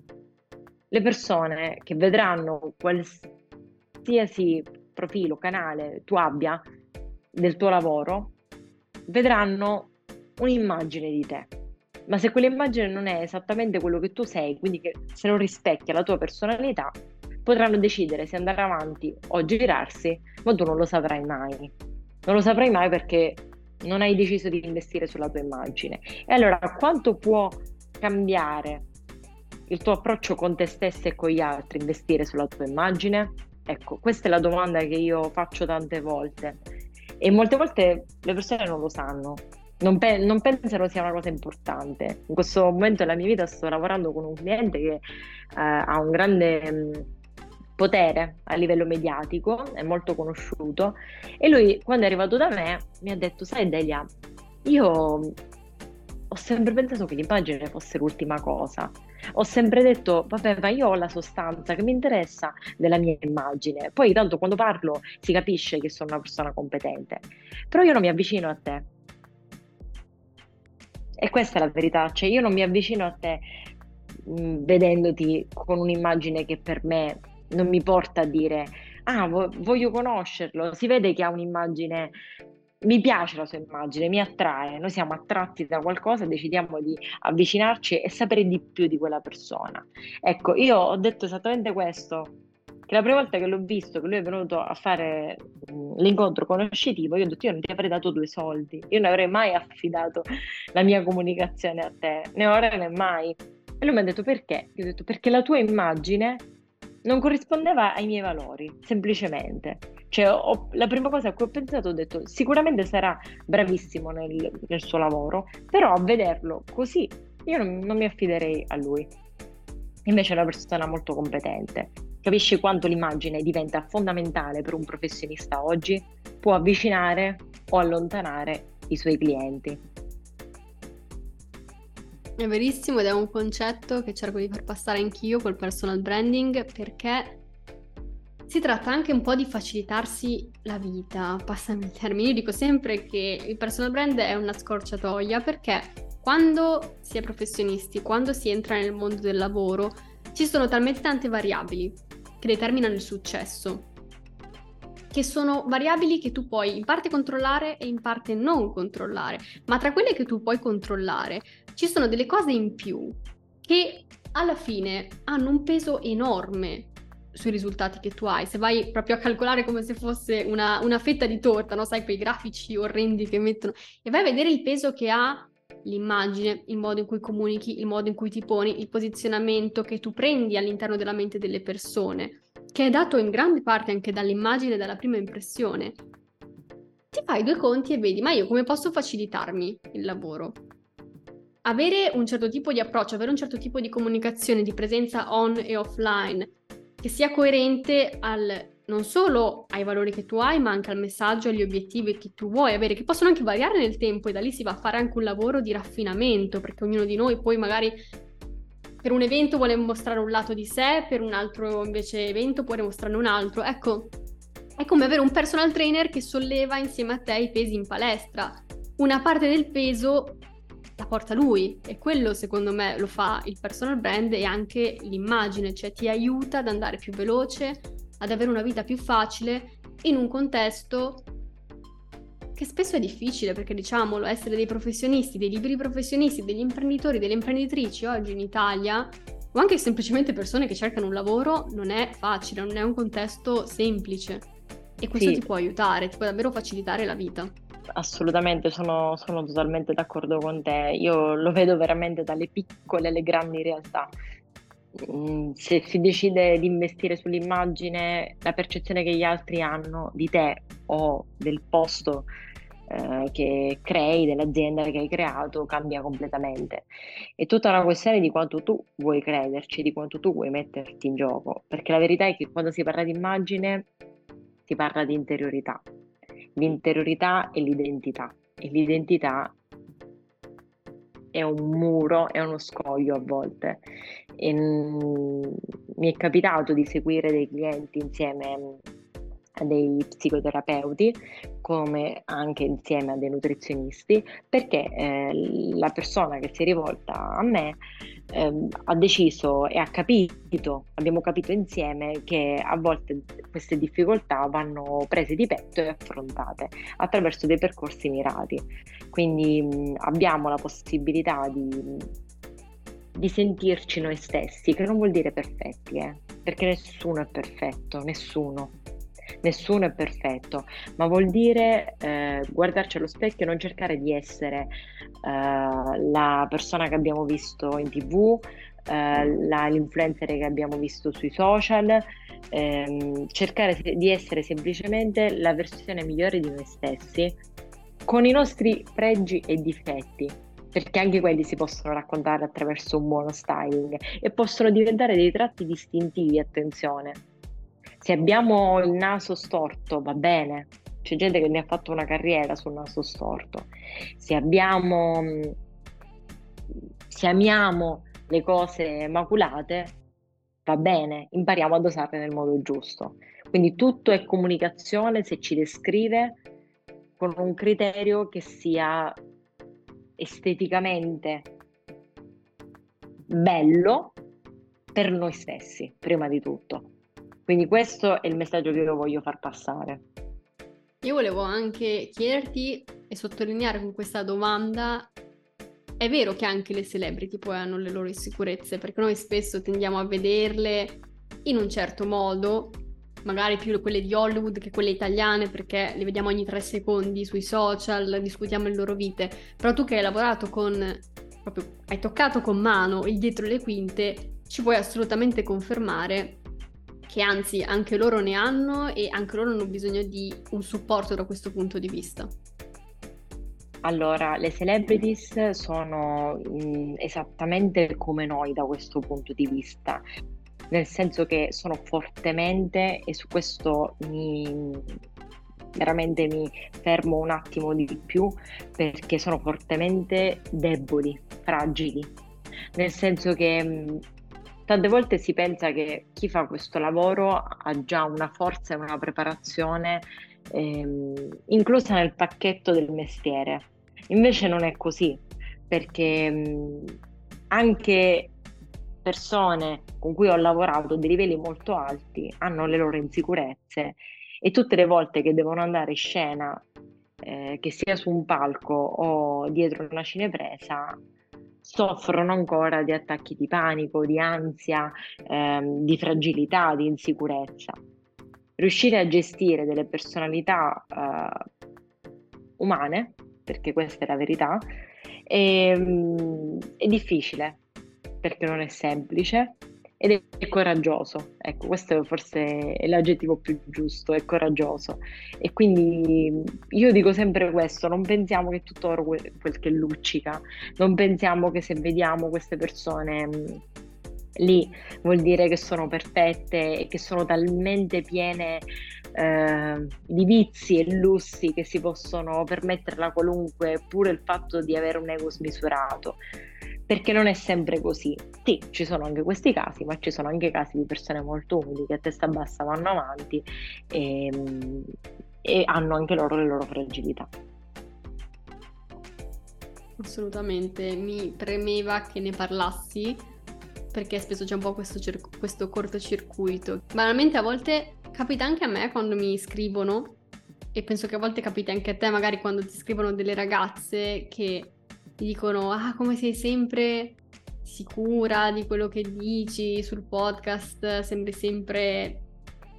S2: le persone che vedranno qualsiasi profilo, canale tu abbia del tuo lavoro, vedranno un'immagine di te ma se quell'immagine non è esattamente quello che tu sei, quindi che se non rispecchia la tua personalità, potranno decidere se andare avanti o girarsi, ma tu non lo saprai mai. Non lo saprai mai perché non hai deciso di investire sulla tua immagine. E allora quanto può cambiare il tuo approccio con te stesso e con gli altri investire sulla tua immagine? Ecco, questa è la domanda che io faccio tante volte e molte volte le persone non lo sanno non, pe- non, pensano sia una cosa importante. In questo momento della mia vita sto lavorando con un cliente che eh, ha un grande mm, potere a livello mediatico, è molto conosciuto e lui quando è arrivato da me mi ha detto, sai Delia, io ho sempre pensato che l'immagine fosse l'ultima cosa. Ho sempre detto, vabbè, ma io ho la sostanza che mi interessa della mia immagine. Poi tanto quando parlo si capisce che sono una persona competente. Però io non mi avvicino a te e questa è la verità, cioè io non mi avvicino a te mh, mm, vedendoti con un'immagine che per me non mi porta a dire ah vo- voglio conoscerlo, si vede che ha un'immagine mi piace la sua immagine, mi attrae, noi siamo attratti da qualcosa, decidiamo di avvicinarci e sapere di più di quella persona. Ecco, io ho detto esattamente questo che la prima volta che l'ho visto, che lui è venuto a fare l'incontro conoscitivo, io ho detto io non ti avrei dato due soldi, io non avrei mai affidato la mia comunicazione a te, né ora né mai. E lui mi ha detto perché? Io ho detto perché la tua immagine non corrispondeva ai miei valori, semplicemente. Cioè, ho, la prima cosa a cui ho pensato ho detto sicuramente sarà bravissimo nel, nel suo lavoro, però a vederlo così io non, non mi affiderei a lui. Invece è una persona molto competente Capisci quanto l'immagine diventa fondamentale per un professionista oggi? Può avvicinare o allontanare i suoi clienti.
S1: È verissimo ed è un concetto che cerco di far passare anch'io col personal branding perché si tratta anche un po' di facilitarsi la vita, passami il termine. Io dico sempre che il personal brand è una scorciatoia perché quando si è professionisti, quando si entra nel mondo del lavoro, ci sono talmente tante variabili che determinano il successo, che sono variabili che tu puoi in parte controllare e in parte non controllare, ma tra quelle che tu puoi controllare ci sono delle cose in più che alla fine hanno un peso enorme sui risultati che tu hai. Se vai proprio a calcolare come se fosse una, una fetta di torta, no? sai quei grafici orrendi che mettono, e vai a vedere il peso che ha l'immagine, il modo in cui comunichi, il modo in cui ti poni, il posizionamento che tu prendi all'interno della mente delle persone, che è dato in grande parte anche dall'immagine e dalla prima impressione, ti fai due conti e vedi, ma io come posso facilitarmi il lavoro? Avere un certo tipo di approccio, avere un certo tipo di comunicazione, di presenza on e offline, che sia coerente al non solo ai valori che tu hai, ma anche al messaggio, agli obiettivi che tu vuoi avere, che possono anche variare nel tempo e da lì si va a fare anche un lavoro di raffinamento, perché ognuno di noi poi magari per un evento vuole mostrare un lato di sé, per un altro invece evento vuole mostrarne un altro. Ecco, è come avere un personal trainer che solleva insieme a te i pesi in palestra. Una parte del peso la porta lui e quello secondo me lo fa il personal brand e anche l'immagine, cioè ti aiuta ad andare più veloce, ad avere una vita più facile in un contesto che spesso è difficile perché diciamolo, essere dei professionisti, dei liberi professionisti, degli imprenditori, delle imprenditrici oggi in Italia o anche semplicemente persone che cercano un lavoro non è facile, non è un contesto semplice e questo sì. ti può aiutare, ti può davvero facilitare la vita.
S2: Assolutamente, sono, sono totalmente d'accordo con te. Io lo vedo veramente dalle piccole alle grandi realtà. Mm, se si decide di investire sull'immagine, la percezione che gli altri hanno di te o del posto eh, che crei, dell'azienda che hai creato, cambia completamente. È tutta una questione di quanto tu vuoi crederci, di quanto tu vuoi metterti in gioco, perché la verità è che quando si parla di immagine si parla di interiorità. L'interiorità è l'identità e l'identità è un muro, è uno scoglio a volte. E, mm, mi è capitato di seguire dei clienti insieme dei psicoterapeuti come anche insieme a dei nutrizionisti perché eh, la persona che si è rivolta a me eh, ha deciso e ha capito, abbiamo capito insieme che a volte queste difficoltà vanno prese di petto e affrontate attraverso dei percorsi mirati. Quindi mh, abbiamo la possibilità di, di sentirci noi stessi, che non vuol dire perfetti, eh, perché nessuno è perfetto, nessuno nessuno è perfetto, ma vuol dire eh, guardarci allo specchio e non cercare di essere eh, la persona che abbiamo visto in tv, eh, la, l'influencer che abbiamo visto sui social, ehm, cercare di essere semplicemente la versione migliore di noi stessi, con i nostri pregi e difetti perché anche quelli si possono raccontare attraverso un buono styling e possono diventare dei tratti distintivi, attenzione. Se abbiamo il naso storto, va bene, c'è gente che ne ha fatto una carriera sul naso storto. Se abbiamo, se amiamo le cose maculate, va bene, impariamo a dosarle nel modo giusto. Quindi tutto è comunicazione se ci descrive con un criterio che sia esteticamente bello per noi stessi, prima di tutto. Quindi questo è il messaggio che io voglio far passare.
S1: Io volevo anche chiederti e sottolineare con questa domanda, è vero che anche le celebrity poi hanno le loro insicurezze, perché noi spesso tendiamo a vederle in un certo modo, magari più quelle di Hollywood che quelle italiane, perché le vediamo ogni tre secondi sui social, discutiamo le loro vite, però tu che hai lavorato con, proprio hai toccato con mano il dietro le quinte, ci puoi assolutamente confermare che anzi anche loro ne hanno e anche loro hanno bisogno di un supporto da questo punto di vista.
S2: Allora, le celebrities sono mh, mm, esattamente come noi da questo punto di vista, nel senso che sono fortemente, e su questo mi, veramente mi fermo un attimo di più, perché sono fortemente deboli, fragili, nel senso che mh, mm, Tante volte si pensa che chi fa questo lavoro ha già una forza e una preparazione ehm, inclusa nel pacchetto del mestiere. Invece non è così, perché mh, anche persone con cui ho lavorato di livelli molto alti hanno le loro insicurezze e tutte le volte che devono andare in scena, eh, che sia su un palco o dietro una cinepresa, soffrono ancora di attacchi di panico, di ansia, ehm, di fragilità, di insicurezza. Riuscire a gestire delle personalità eh, umane, perché questa è la verità, è, ehm, è difficile, perché non è semplice, ed è coraggioso. Ecco, questo forse è l'aggettivo più giusto, è coraggioso. E quindi io dico sempre questo, non pensiamo che tutto oro quel, che luccica, non pensiamo che se vediamo queste persone lì vuol dire che sono perfette e che sono talmente piene eh, di vizi e lussi che si possono permettere la qualunque, pure il fatto di avere un ego smisurato perché non è sempre così. Sì, ci sono anche questi casi, ma ci sono anche casi di persone molto umili che a testa bassa vanno avanti e, e hanno anche loro le loro fragilità.
S1: Assolutamente, mi premeva che ne parlassi perché spesso c'è un po' questo, cer- questo cortocircuito. Banalmente a volte capita anche a me quando mi scrivono e penso che a volte capita anche a te magari quando ti scrivono delle ragazze che ti dicono ah come sei sempre sicura di quello che dici sul podcast, sembri sempre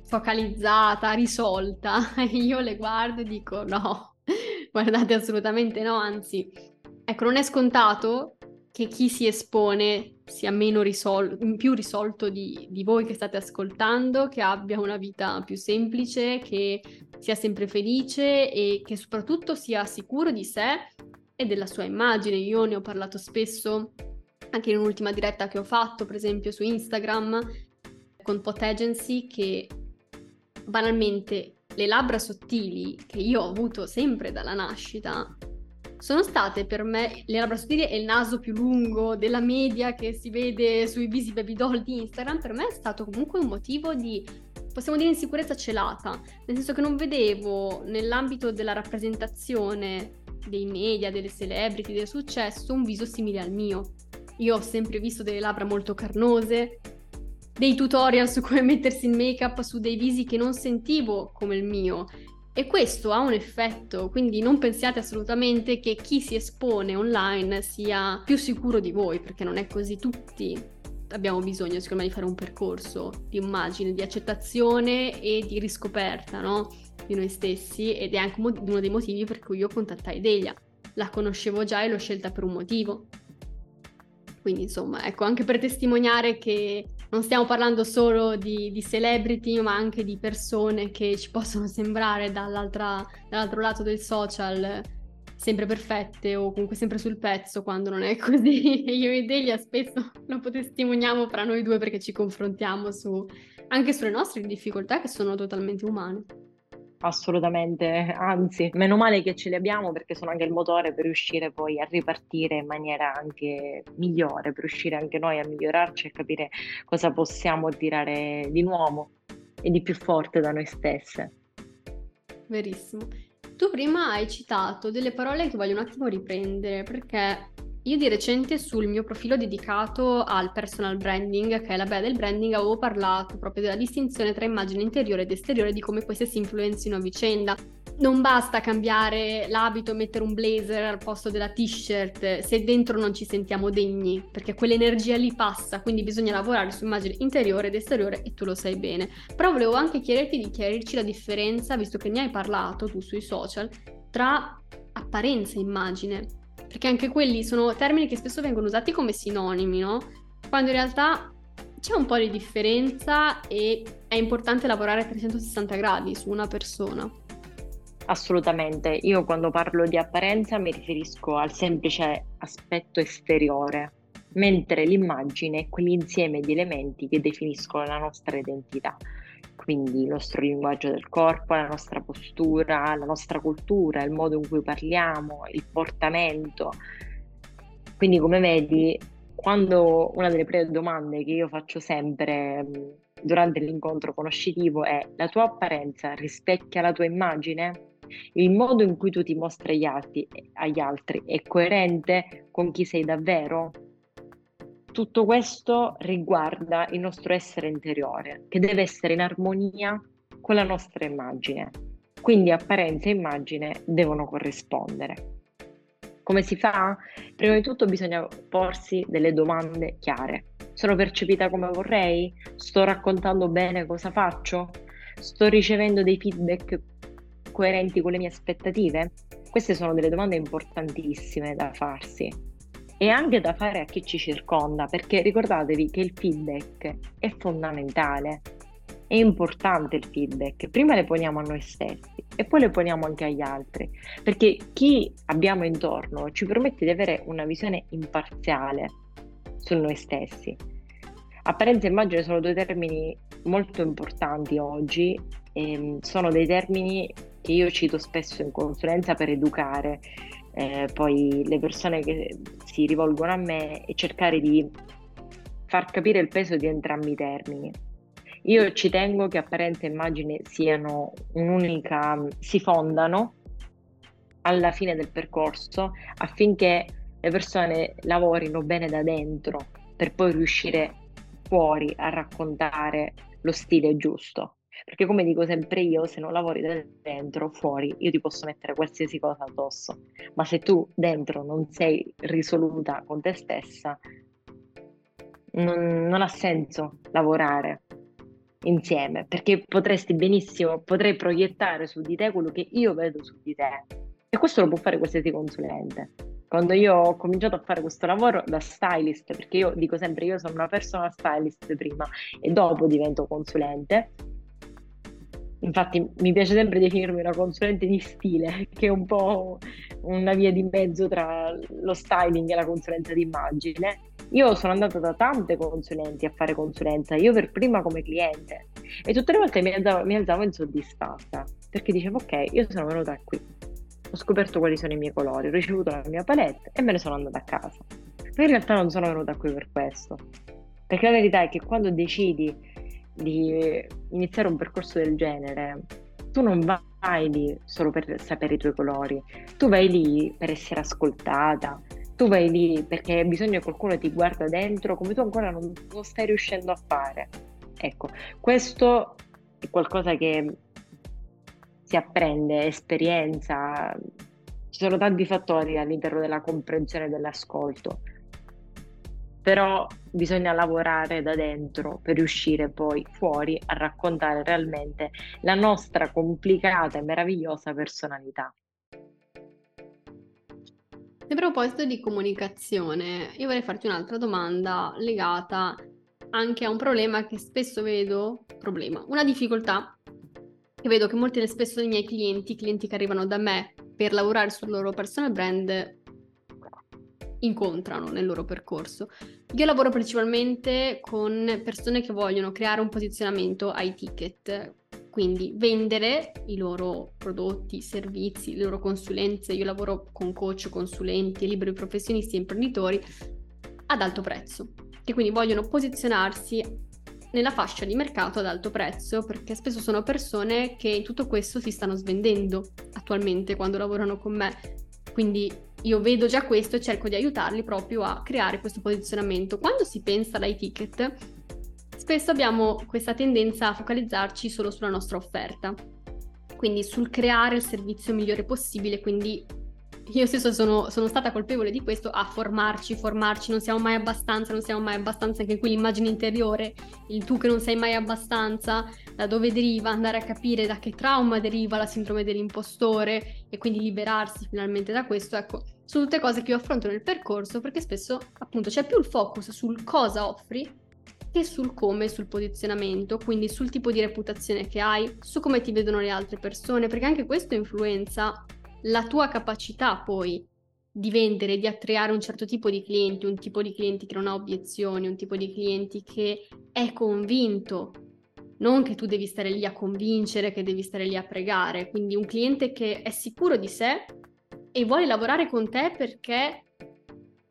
S1: focalizzata, risolta. *laughs* E io le guardo e dico no, *laughs* guardate assolutamente no, anzi, ecco, non è scontato che chi si espone sia meno risol- più risolto di, di, voi che state ascoltando, che abbia una vita più semplice, che sia sempre felice e che soprattutto sia sicuro di sé e della sua immagine. Io ne ho parlato spesso anche in un'ultima diretta che ho fatto, per esempio su Instagram, con Pot Agency, che banalmente le labbra sottili che io ho avuto sempre dalla nascita sono state per me le labbra sottili e il naso più lungo della media che si vede sui visi baby doll di Instagram, per me è stato comunque un motivo di, possiamo dire, insicurezza celata, nel senso che non vedevo nell'ambito della rappresentazione dei media, delle celebrity, del successo, un viso simile al mio. Io ho sempre visto delle labbra molto carnose, dei tutorial su come mettersi il make-up su dei visi che non sentivo come il mio. E questo ha un effetto, quindi non pensiate assolutamente che chi si espone online sia più sicuro di voi, perché non è così. Tutti abbiamo bisogno, secondo me, di fare un percorso di immagine, di accettazione e di riscoperta, no? Di noi stessi ed è anche uno dei motivi per cui io contattai Delia. La conoscevo già e l'ho scelta per un motivo. Quindi insomma, ecco, anche per testimoniare che non stiamo parlando solo di, di celebrity, ma anche di persone che ci possono sembrare dall'altro lato del social sempre perfette o comunque sempre sul pezzo quando non è *laughs* così. Io e Delia spesso lo testimoniamo fra noi due perché ci confrontiamo su, anche sulle nostre difficoltà che sono totalmente umane.
S2: Assolutamente, anzi, meno male che ce li abbiamo perché sono anche il motore per riuscire poi a ripartire in maniera anche migliore, per riuscire anche noi a migliorarci e capire cosa possiamo tirare di nuovo e di più forte da noi stesse.
S1: Verissimo. Tu prima hai citato delle parole che voglio un attimo riprendere perché io di recente sul mio profilo dedicato al personal branding, che è la bella del branding, avevo parlato proprio della distinzione tra immagine interiore ed esteriore, di come queste si influenzino a vicenda. Non basta cambiare l'abito, mettere un blazer al posto della t-shirt se dentro non ci sentiamo degni, perché quell'energia lì passa, quindi bisogna lavorare su immagine interiore ed esteriore e tu lo sai bene. Però volevo anche chiederti di chiarirci la differenza, visto che ne hai parlato tu sui social, tra apparenza e immagine perché anche quelli sono termini che spesso vengono usati come sinonimi, no? Quando in realtà c'è un po' di differenza e è importante lavorare a 360 gradi su una persona.
S2: Assolutamente, io quando parlo di apparenza mi riferisco al semplice aspetto esteriore, mentre l'immagine è quell'insieme di elementi che definiscono la nostra identità quindi il nostro linguaggio del corpo, la nostra postura, la nostra cultura, il modo in cui parliamo, il portamento. Quindi come vedi, quando una delle prime domande che io faccio sempre durante l'incontro conoscitivo è la tua apparenza rispecchia la tua immagine? Il modo in cui tu ti mostri agli altri, agli altri è coerente con chi sei davvero? tutto questo riguarda il nostro essere interiore, che deve essere in armonia con la nostra immagine. Quindi apparenza e immagine devono corrispondere. Come si fa? Prima di tutto bisogna porsi delle domande chiare. Sono percepita come vorrei? Sto raccontando bene cosa faccio? Sto ricevendo dei feedback coerenti con le mie aspettative? Queste sono delle domande importantissime da farsi e anche da fare a chi ci circonda, perché ricordatevi che il feedback è fondamentale, è importante il feedback, prima le poniamo a noi stessi e poi le poniamo anche agli altri, perché chi abbiamo intorno ci permette di avere una visione imparziale su noi stessi. Apparenza e immagine sono due termini molto importanti oggi, e sono dei termini che io cito spesso in consulenza per educare eh, poi le persone che si rivolgono a me e cercare di far capire il peso di entrambi i termini. Io ci tengo che apparenza e immagine siano un'unica, si fondano alla fine del percorso affinché le persone lavorino bene da dentro per poi riuscire fuori a raccontare lo stile giusto. Perché come dico sempre io, se non lavori da dentro, fuori, io ti posso mettere qualsiasi cosa addosso, ma se tu dentro non sei risoluta con te stessa, non, non ha senso lavorare insieme, perché potresti benissimo, potrei proiettare su di te quello che io vedo su di te. E questo lo può fare qualsiasi consulente. Quando io ho cominciato a fare questo lavoro da stylist, perché io dico sempre io sono una persona stylist prima e dopo divento consulente, Infatti mi piace sempre definirmi una consulente di stile, che è un po' una via di mezzo tra lo styling e la consulenza d'immagine. Io sono andata da tante consulenti a fare consulenza, io per prima come cliente, e tutte le volte mi alzavo, mi alzavo insoddisfatta, perché dicevo ok, io sono venuta qui, ho scoperto quali sono i miei colori, ho ricevuto la mia palette e me ne sono andata a casa. Ma in realtà non sono venuta qui per questo, perché la verità è che quando decidi di iniziare un percorso del genere, tu non vai lì solo per sapere i tuoi colori, tu vai lì per essere ascoltata, tu vai lì perché hai bisogno che qualcuno ti guarda dentro come tu ancora non, non stai riuscendo a fare. Ecco, questo è qualcosa che si apprende, esperienza, ci sono tanti fattori all'interno della comprensione dell'ascolto però bisogna lavorare da dentro per riuscire poi fuori a raccontare realmente la nostra complicata e meravigliosa personalità.
S1: A proposito di comunicazione, io vorrei farti un'altra domanda legata anche a un problema che spesso vedo, problema, una difficoltà che vedo che molti spesso dei miei clienti, clienti che arrivano da me per lavorare sul loro personal brand, incontrano nel loro percorso. Io lavoro principalmente con persone che vogliono creare un posizionamento ai ticket, quindi vendere i loro prodotti, servizi, le loro consulenze. Io lavoro con coach, consulenti, liberi professionisti e imprenditori ad alto prezzo, che quindi vogliono posizionarsi nella fascia di mercato ad alto prezzo, perché spesso sono persone che in tutto questo si stanno svendendo attualmente quando lavorano con me. Quindi io vedo già questo e cerco di aiutarli proprio a creare questo posizionamento. Quando si pensa ai ticket, spesso abbiamo questa tendenza a focalizzarci solo sulla nostra offerta, quindi sul creare il servizio migliore possibile, quindi io stesso sono, sono, stata colpevole di questo, a formarci, formarci, non siamo mai abbastanza, non siamo mai abbastanza, anche qui l'immagine interiore, il tu che non sei mai abbastanza, da dove deriva, andare a capire da che trauma deriva la sindrome dell'impostore e quindi liberarsi finalmente da questo, ecco, sono tutte cose che io affronto nel percorso perché spesso appunto c'è più il focus sul cosa offri che sul come, sul posizionamento, quindi sul tipo di reputazione che hai, su come ti vedono le altre persone, perché anche questo influenza la tua capacità poi di vendere, di attrarre un certo tipo di clienti, un tipo di clienti che non ha obiezioni, un tipo di clienti che è convinto, non che tu devi stare lì a convincere, che devi stare lì a pregare, quindi un cliente che è sicuro di sé e vuole lavorare con te perché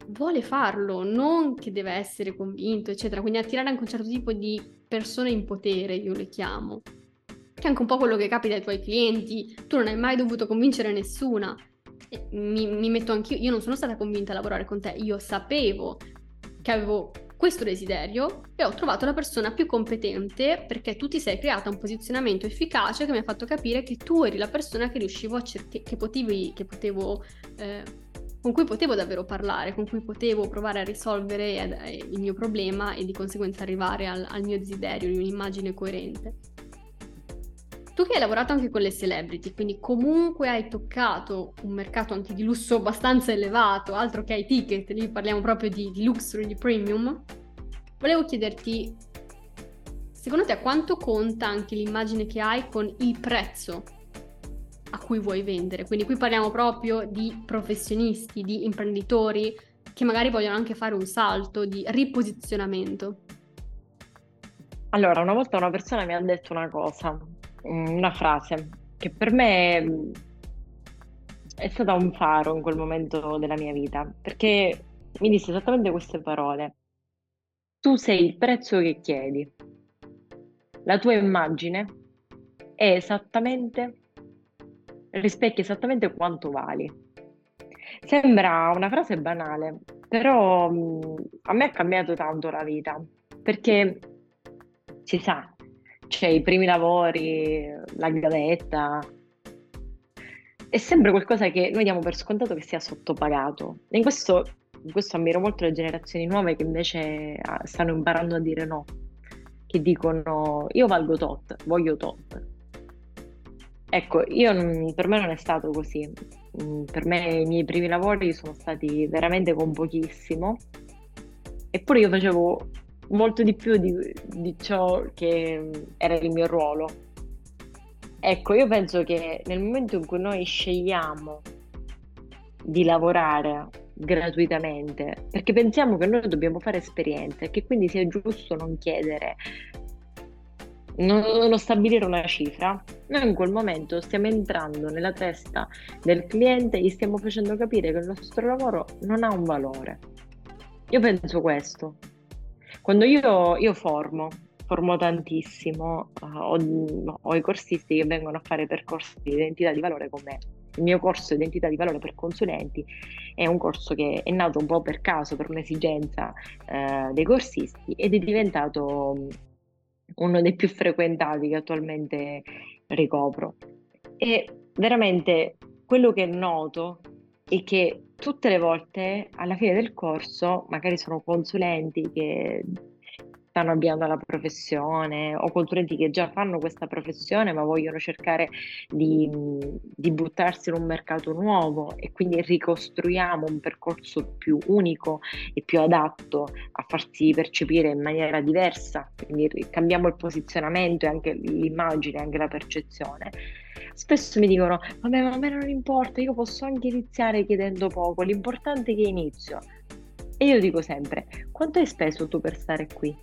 S1: vuole farlo, non che deve essere convinto, eccetera. Quindi attirare anche un certo tipo di persone in potere, io le chiamo che è anche un po' quello che capita ai tuoi clienti, tu non hai mai dovuto convincere nessuna. Mi, mi metto anch'io, io non sono stata convinta a lavorare con te, io sapevo che avevo questo desiderio e ho trovato la persona più competente perché tu ti sei creata un posizionamento efficace che mi ha fatto capire che tu eri la persona che riuscivo a cercare, che potevi, che potevo, eh, con cui potevo davvero parlare, con cui potevo provare a risolvere eh, il mio problema e di conseguenza arrivare al, al mio desiderio di un'immagine coerente. Tu che hai lavorato anche con le celebrity, quindi comunque hai toccato un mercato anche di lusso abbastanza elevato, altro che ai ticket, lì parliamo proprio di, di luxury, di premium, volevo chiederti, secondo te quanto conta anche l'immagine che hai con il prezzo a cui vuoi vendere? Quindi qui parliamo proprio di professionisti, di imprenditori che magari vogliono anche fare un salto di riposizionamento.
S2: Allora, una volta una persona mi ha detto una cosa, una frase che per me mm, è stata un faro in quel momento della mia vita, perché mi disse esattamente queste parole. Tu sei il prezzo che chiedi. La tua immagine è esattamente, rispecchia esattamente quanto vali. Sembra una frase banale, però mh, a me ha cambiato tanto la vita, perché si sa, c'è i primi lavori, la gavetta, è sempre qualcosa che noi diamo per scontato che sia sottopagato. E in questo, in questo ammiro molto le generazioni nuove che invece ah, stanno imparando a dire no, che dicono io valgo tot, voglio tot. Ecco, io per me non è stato così. Mm, per me i miei primi lavori sono stati veramente con pochissimo, eppure io facevo molto di più di, di ciò che era il mio ruolo Ecco, io penso che nel momento in cui noi scegliamo di lavorare gratuitamente, perché pensiamo che noi dobbiamo fare esperienze e che quindi sia giusto non chiedere, non, non stabilire una cifra, noi in quel momento stiamo entrando nella testa del cliente e gli stiamo facendo capire che il nostro lavoro non ha un valore. Io penso questo. Quando io, io formo, formo tantissimo, uh, ho, ho, i corsisti che vengono a fare percorsi di identità di valore con me. Il mio corso identità di valore per consulenti è un corso che è nato un po' per caso, per un'esigenza uh, dei corsisti ed è diventato uno dei più frequentati che attualmente ricopro. E veramente quello che noto è che tutte le volte alla fine del corso, magari sono consulenti che stanno avviando la professione o consulenti che già fanno questa professione ma vogliono cercare di, di, buttarsi in un mercato nuovo e quindi ricostruiamo un percorso più unico e più adatto a farsi percepire in maniera diversa, quindi cambiamo il posizionamento e anche l'immagine, anche la percezione. Spesso mi dicono, vabbè ma a me non importa, io posso anche iniziare chiedendo poco, l'importante è che inizio. E io dico sempre, quanto hai speso tu per stare qui?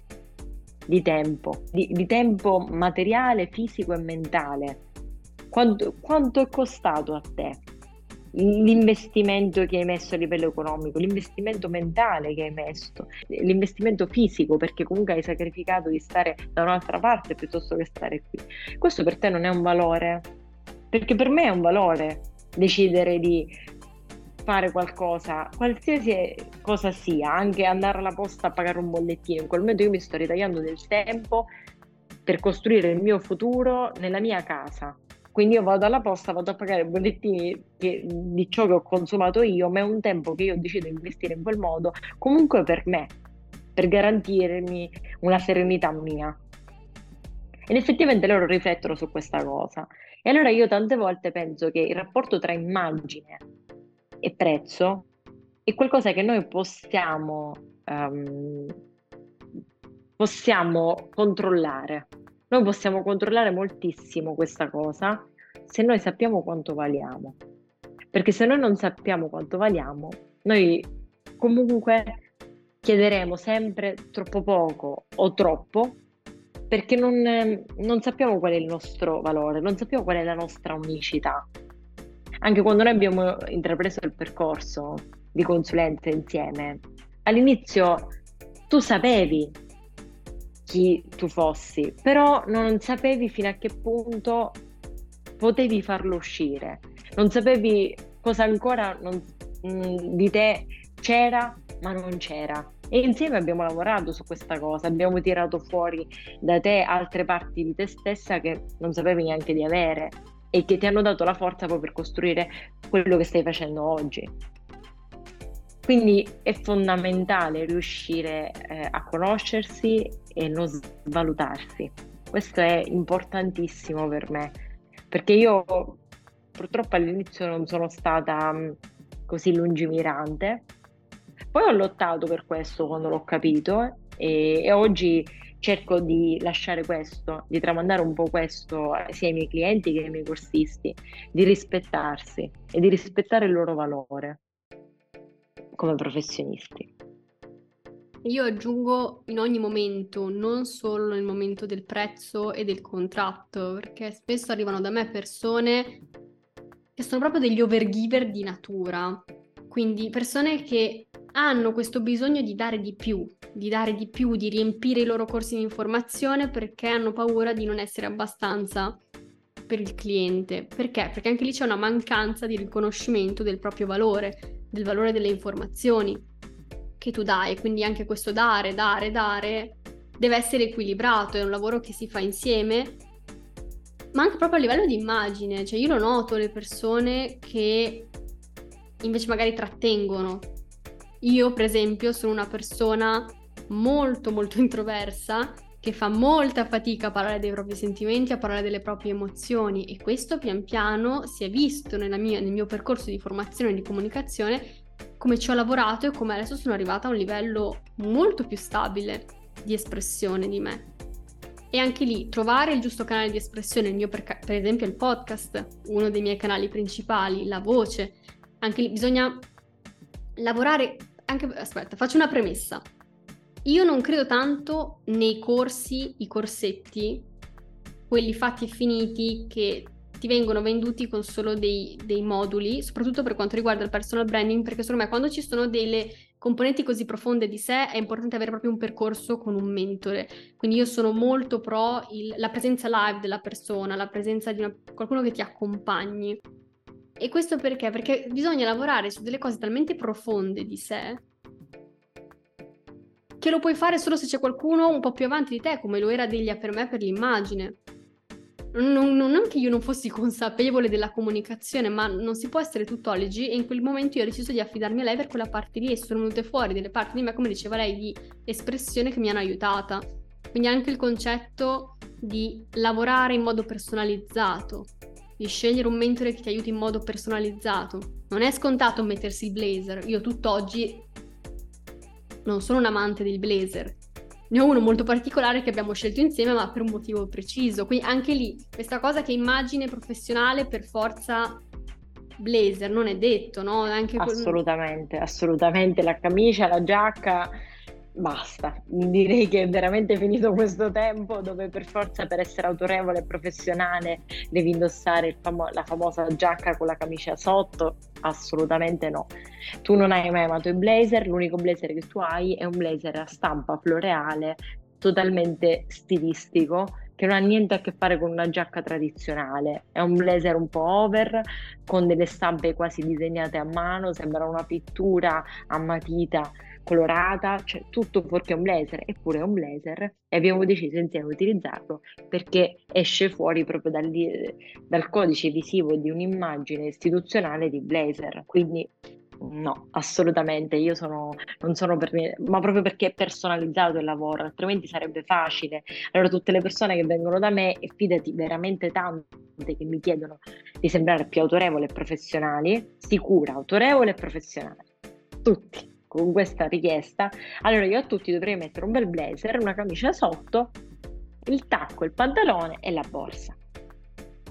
S2: Di tempo, di, di tempo materiale, fisico e mentale. Quanto, quanto è costato a te l'investimento che hai messo a livello economico, l'investimento mentale che hai messo, l'investimento fisico, perché comunque hai sacrificato di stare da un'altra parte piuttosto che stare qui. Questo per te non è un valore? Perché per me è un valore decidere di fare qualcosa, qualsiasi cosa sia, anche andare alla posta a pagare un bollettino, in quel momento io mi sto ritagliando del tempo per costruire il mio futuro nella mia casa. Quindi io vado alla posta, vado a pagare i bollettini che, di ciò che ho consumato io, ma è un tempo che io decido di investire in quel modo, comunque per me, per garantirmi una serenità mia. Ed effettivamente loro riflettono su questa cosa. E allora io tante volte penso che il rapporto tra immagine e prezzo è qualcosa che noi possiamo, um, possiamo controllare. Noi possiamo controllare moltissimo questa cosa se noi sappiamo quanto valiamo. Perché se noi non sappiamo quanto valiamo, noi comunque chiederemo sempre troppo poco o troppo perché non, non sappiamo qual è il nostro valore, non sappiamo qual è la nostra unicità anche quando noi abbiamo intrapreso il percorso di consulenza insieme, all'inizio tu sapevi chi tu fossi, però non sapevi fino a che punto potevi farlo uscire, non sapevi cosa ancora non, mm, di te c'era ma non c'era. E insieme abbiamo lavorato su questa cosa, abbiamo tirato fuori da te altre parti di te stessa che non sapevi neanche di avere e che ti hanno dato la forza poi per costruire quello che stai facendo oggi. Quindi è fondamentale riuscire eh, a conoscersi e non svalutarsi. Questo è importantissimo per me, perché io purtroppo all'inizio non sono stata mm, così lungimirante. Poi ho lottato per questo quando l'ho capito e, e oggi cerco di lasciare questo, di tramandare un po' questo sia ai miei clienti che ai miei corsisti, di rispettarsi e di rispettare il loro valore come professionisti.
S1: Io aggiungo in ogni momento, non solo nel momento del prezzo e del contratto, perché spesso arrivano da me persone che sono proprio degli overgiver di natura, quindi persone che hanno questo bisogno di dare di più, di dare di più, di riempire i loro corsi di informazione perché hanno paura di non essere abbastanza per il cliente. Perché? Perché anche lì c'è una mancanza di riconoscimento del proprio valore. Del valore delle informazioni che tu dai, quindi anche questo dare, dare, dare deve essere equilibrato, è un lavoro che si fa insieme, ma anche proprio a livello di immagine, cioè io lo noto le persone che invece magari trattengono. Io, per esempio, sono una persona molto molto *laughs* introversa che fa molta fatica a parlare dei propri sentimenti, a parlare delle proprie emozioni e questo pian piano si è visto mia, nel mio percorso di formazione e di comunicazione come ci ho lavorato e come adesso sono arrivata a un livello molto più stabile di espressione di me. E anche lì trovare il giusto canale di espressione, il mio per, per esempio il podcast, uno dei miei canali principali, la voce, anche lì bisogna lavorare anche aspetta, faccio una premessa. Io non credo tanto nei corsi, i corsetti, quelli fatti e finiti che ti vengono venduti con solo dei, dei, moduli, soprattutto per quanto riguarda il personal branding, perché secondo me quando ci sono delle componenti così profonde di sé è importante avere proprio un percorso con un mentore. Quindi io sono molto pro il, la presenza live della persona, la presenza di una, qualcuno che ti accompagni. E questo perché? Perché bisogna lavorare su delle cose talmente profonde di sé che lo puoi fare solo se c'è qualcuno un po' più avanti di te, come lo era Delia per me per l'immagine. Non, non, che io non fossi consapevole della comunicazione, ma non si può essere tuttologi e in quel momento io ho deciso di affidarmi a lei per quella parte lì e sono venute fuori delle parti di me, come diceva lei, di espressione che mi hanno aiutata. Quindi anche il concetto di lavorare in modo personalizzato, di scegliere un mentore che ti aiuti in modo personalizzato. Non è scontato mettersi il blazer. Io tutt'oggi non sono un amante del blazer, ne ho uno molto particolare che abbiamo scelto insieme, ma per un motivo preciso. Quindi anche lì, questa cosa che immagine professionale per forza blazer, non è detto, no?
S2: Anche assolutamente, quel... assolutamente. La camicia, la giacca, basta. Direi che è veramente finito questo tempo dove per forza per essere autorevole e professionale devi indossare famo- la famosa giacca con la camicia sotto. Assolutamente no. Tu non hai mai amato i blazer, l'unico blazer che tu hai è un blazer a stampa floreale, totalmente stilistico, che non ha niente a che fare con una giacca tradizionale. È un blazer un po' over, con delle stampe quasi disegnate a mano, sembra una pittura a matita colorata, cioè tutto fuorché un blazer, eppure è un blazer e abbiamo deciso insieme di utilizzarlo perché esce fuori proprio dal, dal codice visivo di un'immagine istituzionale di blazer. Quindi No, assolutamente, io sono, non sono per niente, ma proprio perché è personalizzato il lavoro, altrimenti sarebbe facile. Allora tutte le persone che vengono da me, e fidati veramente tante che mi chiedono di sembrare più autorevoli e professionali, sicura, autorevole e professionale, tutti con questa richiesta, allora io a tutti dovrei mettere un bel blazer, una camicia sotto, il tacco, il pantalone e la borsa.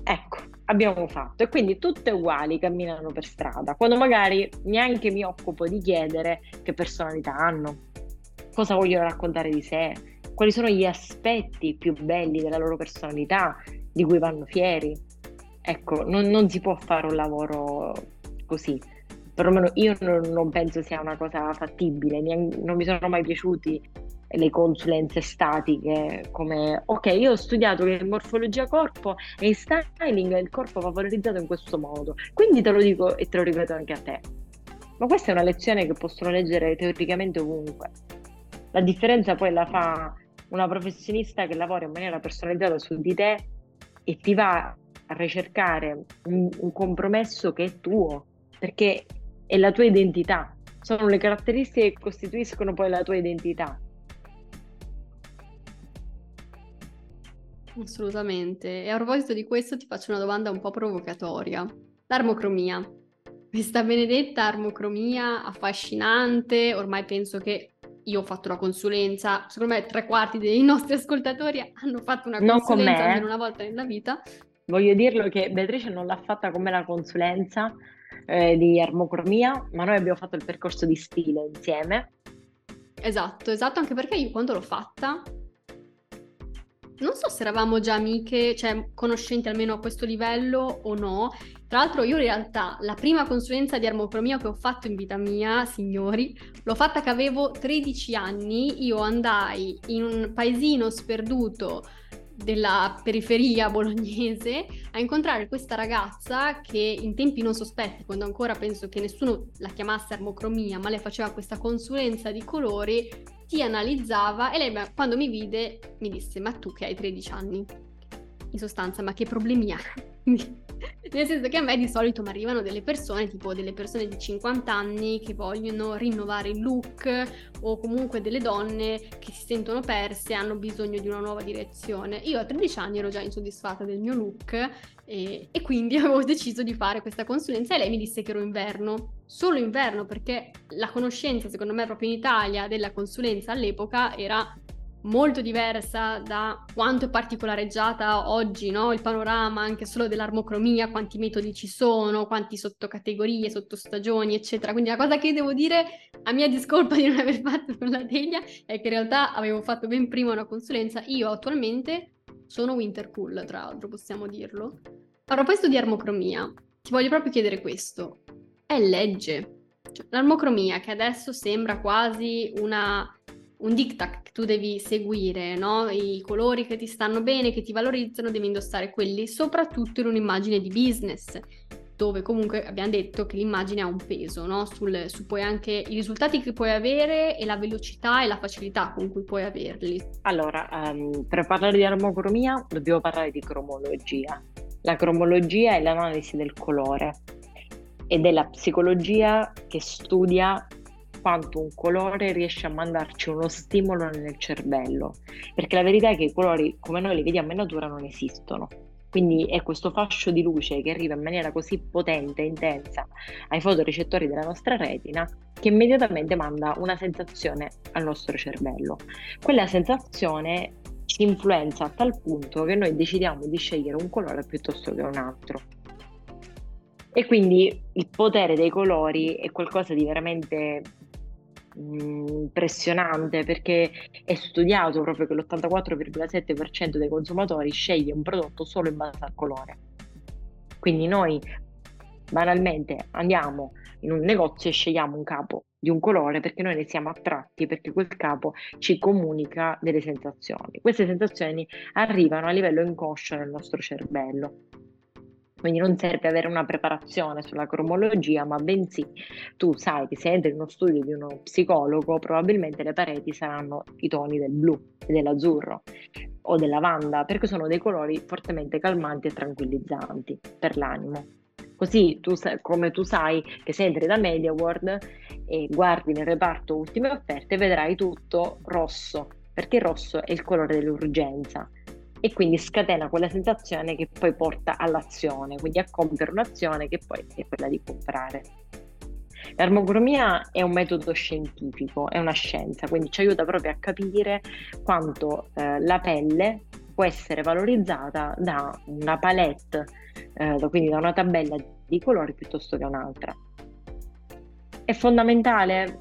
S2: Ecco, abbiamo fatto. E quindi tutte uguali camminano per strada, quando magari neanche mi occupo di chiedere che personalità hanno, cosa vogliono raccontare di sé, quali sono gli aspetti più belli della loro personalità, di cui vanno fieri. Ecco, non, non si può fare un lavoro così perlomeno io non, non penso sia una cosa fattibile, non mi sono mai piaciuti le consulenze statiche come ok io ho studiato che morfologia corpo e in styling il corpo va valorizzato in questo modo quindi te lo dico e te lo ripeto anche a te. Ma questa è una lezione che possono leggere teoricamente ovunque. La differenza poi la fa una professionista che lavora in maniera personalizzata su di te e ti va a ricercare un, un compromesso che è tuo perché è la tua identità, sono le caratteristiche che costituiscono poi la tua identità.
S1: Assolutamente. E a proposito di questo ti faccio una domanda un po' provocatoria. L'armocromia. Questa benedetta armocromia affascinante, ormai penso che io ho fatto la consulenza, secondo me tre quarti dei nostri ascoltatori hanno fatto una consulenza almeno una volta nella vita.
S2: Voglio dirlo che Beatrice non l'ha fatta come la consulenza, eh, di armocromia, ma noi abbiamo fatto il percorso di stile insieme.
S1: Esatto, esatto, anche perché io quando l'ho fatta, non so se eravamo già amiche, cioè conoscenti almeno a questo livello o no. Tra l'altro io in realtà la prima consulenza di armocromia che ho fatto in vita mia, signori, l'ho fatta che avevo 13 anni, io andai in un paesino sperduto della periferia *laughs* bolognese a incontrare questa ragazza che in tempi non sospetti, quando ancora penso che nessuno la chiamasse armocromia, ma lei faceva questa consulenza di colori, ti analizzava e lei quando mi vide mi disse ma tu che hai 13 anni, in sostanza ma che problemi hai? *laughs* *laughs* Nel senso che a me di solito mi arrivano delle persone, tipo delle persone di 50 anni che vogliono rinnovare il look o comunque delle donne che si sentono perse hanno bisogno di una nuova direzione. Io a 13 anni ero già insoddisfatta del mio look e, e quindi *laughs* avevo deciso di fare questa consulenza e lei mi disse che ero inverno. Solo inverno perché la conoscenza, secondo me, proprio in Italia della consulenza all'epoca era molto diversa da quanto è particolareggiata oggi, no? Il panorama anche solo dell'armocromia, quanti metodi ci sono, quanti sottocategorie, sottostagioni, eccetera. Quindi la cosa che devo dire, a mia discolpa di non aver fatto con la teglia, è che in realtà avevo fatto ben prima una consulenza. Io attualmente sono Wintercool, tra l'altro, possiamo dirlo. A proposito di armocromia, ti voglio proprio chiedere questo. È legge. Cioè, l'armocromia, che adesso sembra quasi una un diktat che tu devi seguire, no? I colori che ti stanno bene, che ti valorizzano, devi indossare quelli, soprattutto in un'immagine di business, dove comunque abbiamo detto che l'immagine ha un peso, no? Sul, su poi anche i risultati che puoi avere e la velocità e la facilità con cui puoi averli.
S2: Allora, um, per parlare di armocromia dobbiamo parlare di cromologia. La cromologia è l'analisi del colore ed è la psicologia che studia quanto un colore riesce a mandarci uno stimolo nel cervello, perché la verità è che i colori come noi li vediamo in natura non esistono. Quindi è questo fascio di luce che arriva in maniera così potente e intensa ai fotorecettori della nostra retina che immediatamente manda una sensazione al nostro cervello. Quella sensazione ci influenza a tal punto che noi decidiamo di scegliere un colore piuttosto che un altro. E quindi il potere dei colori è qualcosa di veramente impressionante perché è studiato proprio che l'84,7% dei consumatori sceglie un prodotto solo in base al colore. Quindi noi banalmente andiamo in un negozio e scegliamo un capo di un colore perché noi ne siamo attratti, perché quel capo ci comunica delle sensazioni. Queste sensazioni arrivano a livello inconscio nel nostro cervello quindi non serve avere una preparazione sulla cromologia, ma bensì tu sai che se entri in uno studio di uno psicologo, probabilmente le pareti saranno i toni del blu e dell'azzurro o del lavanda, perché sono dei colori fortemente calmanti e tranquillizzanti per l'animo. Così tu, come tu sai che se entri da MediaWorld e guardi nel reparto ultime offerte, vedrai tutto rosso, perché il rosso è il colore dell'urgenza e quindi scatena quella sensazione che poi porta all'azione, quindi a compiere un'azione che poi è quella di comprare. L'armocromia è un metodo scientifico, è una scienza, quindi ci aiuta proprio a capire quanto eh, la pelle può essere valorizzata da una palette, eh, quindi da una tabella di colori piuttosto che un'altra. È fondamentale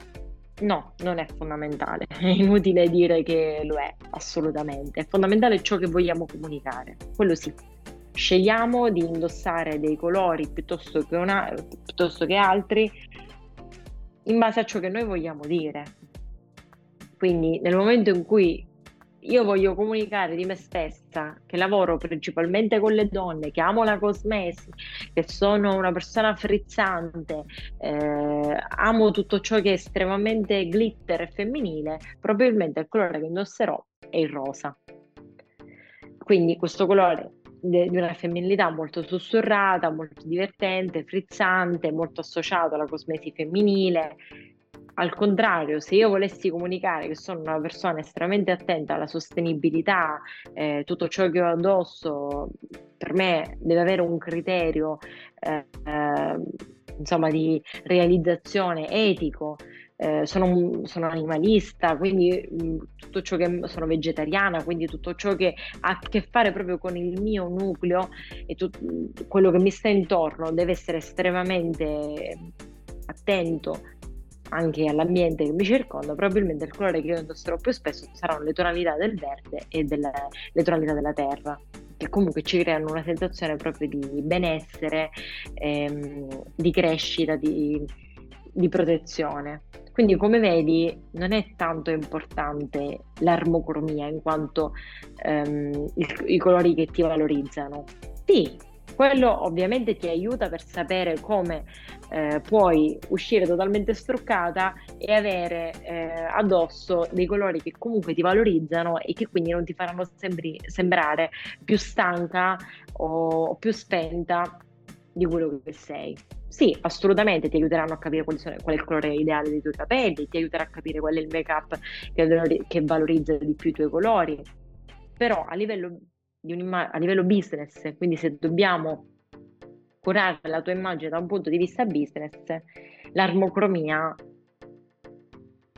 S2: No, non è fondamentale, *laughs* è inutile dire che lo è, assolutamente. È fondamentale ciò che vogliamo comunicare, quello sì. Scegliamo di indossare dei colori piuttosto che, una, piuttosto che altri in base a ciò che noi vogliamo dire. Quindi nel momento in cui io voglio comunicare di me stessa, che lavoro principalmente con le donne, che amo la cosmesi, che sono una persona frizzante, eh, amo tutto ciò che è estremamente glitter e femminile, probabilmente il colore che indosserò è il rosa. Quindi questo colore di una femminilità molto sussurrata, molto divertente, frizzante, molto associato alla cosmesi femminile, al contrario, se io volessi comunicare che sono una persona estremamente attenta alla sostenibilità, eh, tutto ciò che ho addosso per me deve avere un criterio eh, eh, insomma, di realizzazione etico. Eh, sono, sono, animalista, quindi mh, tutto ciò che sono vegetariana, quindi tutto ciò che ha a che fare proprio con il mio nucleo e tut, quello che mi sta intorno deve essere estremamente attento anche all'ambiente che mi circonda, probabilmente il colore che io indosserò più spesso saranno le tonalità del verde e delle, le tonalità della terra, che comunque ci creano una sensazione proprio di benessere, ehm, di crescita, di, di protezione. Quindi come vedi non è tanto importante l'armocromia in quanto ehm, il, i colori che ti valorizzano. Sì, quello ovviamente ti aiuta per sapere come eh, puoi uscire totalmente struccata e avere eh, addosso dei colori che comunque ti valorizzano e che quindi non ti faranno sembri, sembrare più stanca o più spenta di quello che sei. Sì, assolutamente ti aiuteranno a capire sono, qual è il colore ideale dei tuoi capelli, ti aiuterà a capire qual è il make-up che, che valorizza di più i tuoi colori, però a livello, a livello business, quindi se dobbiamo curare la tua immagine da un punto di vista business, l'armocromia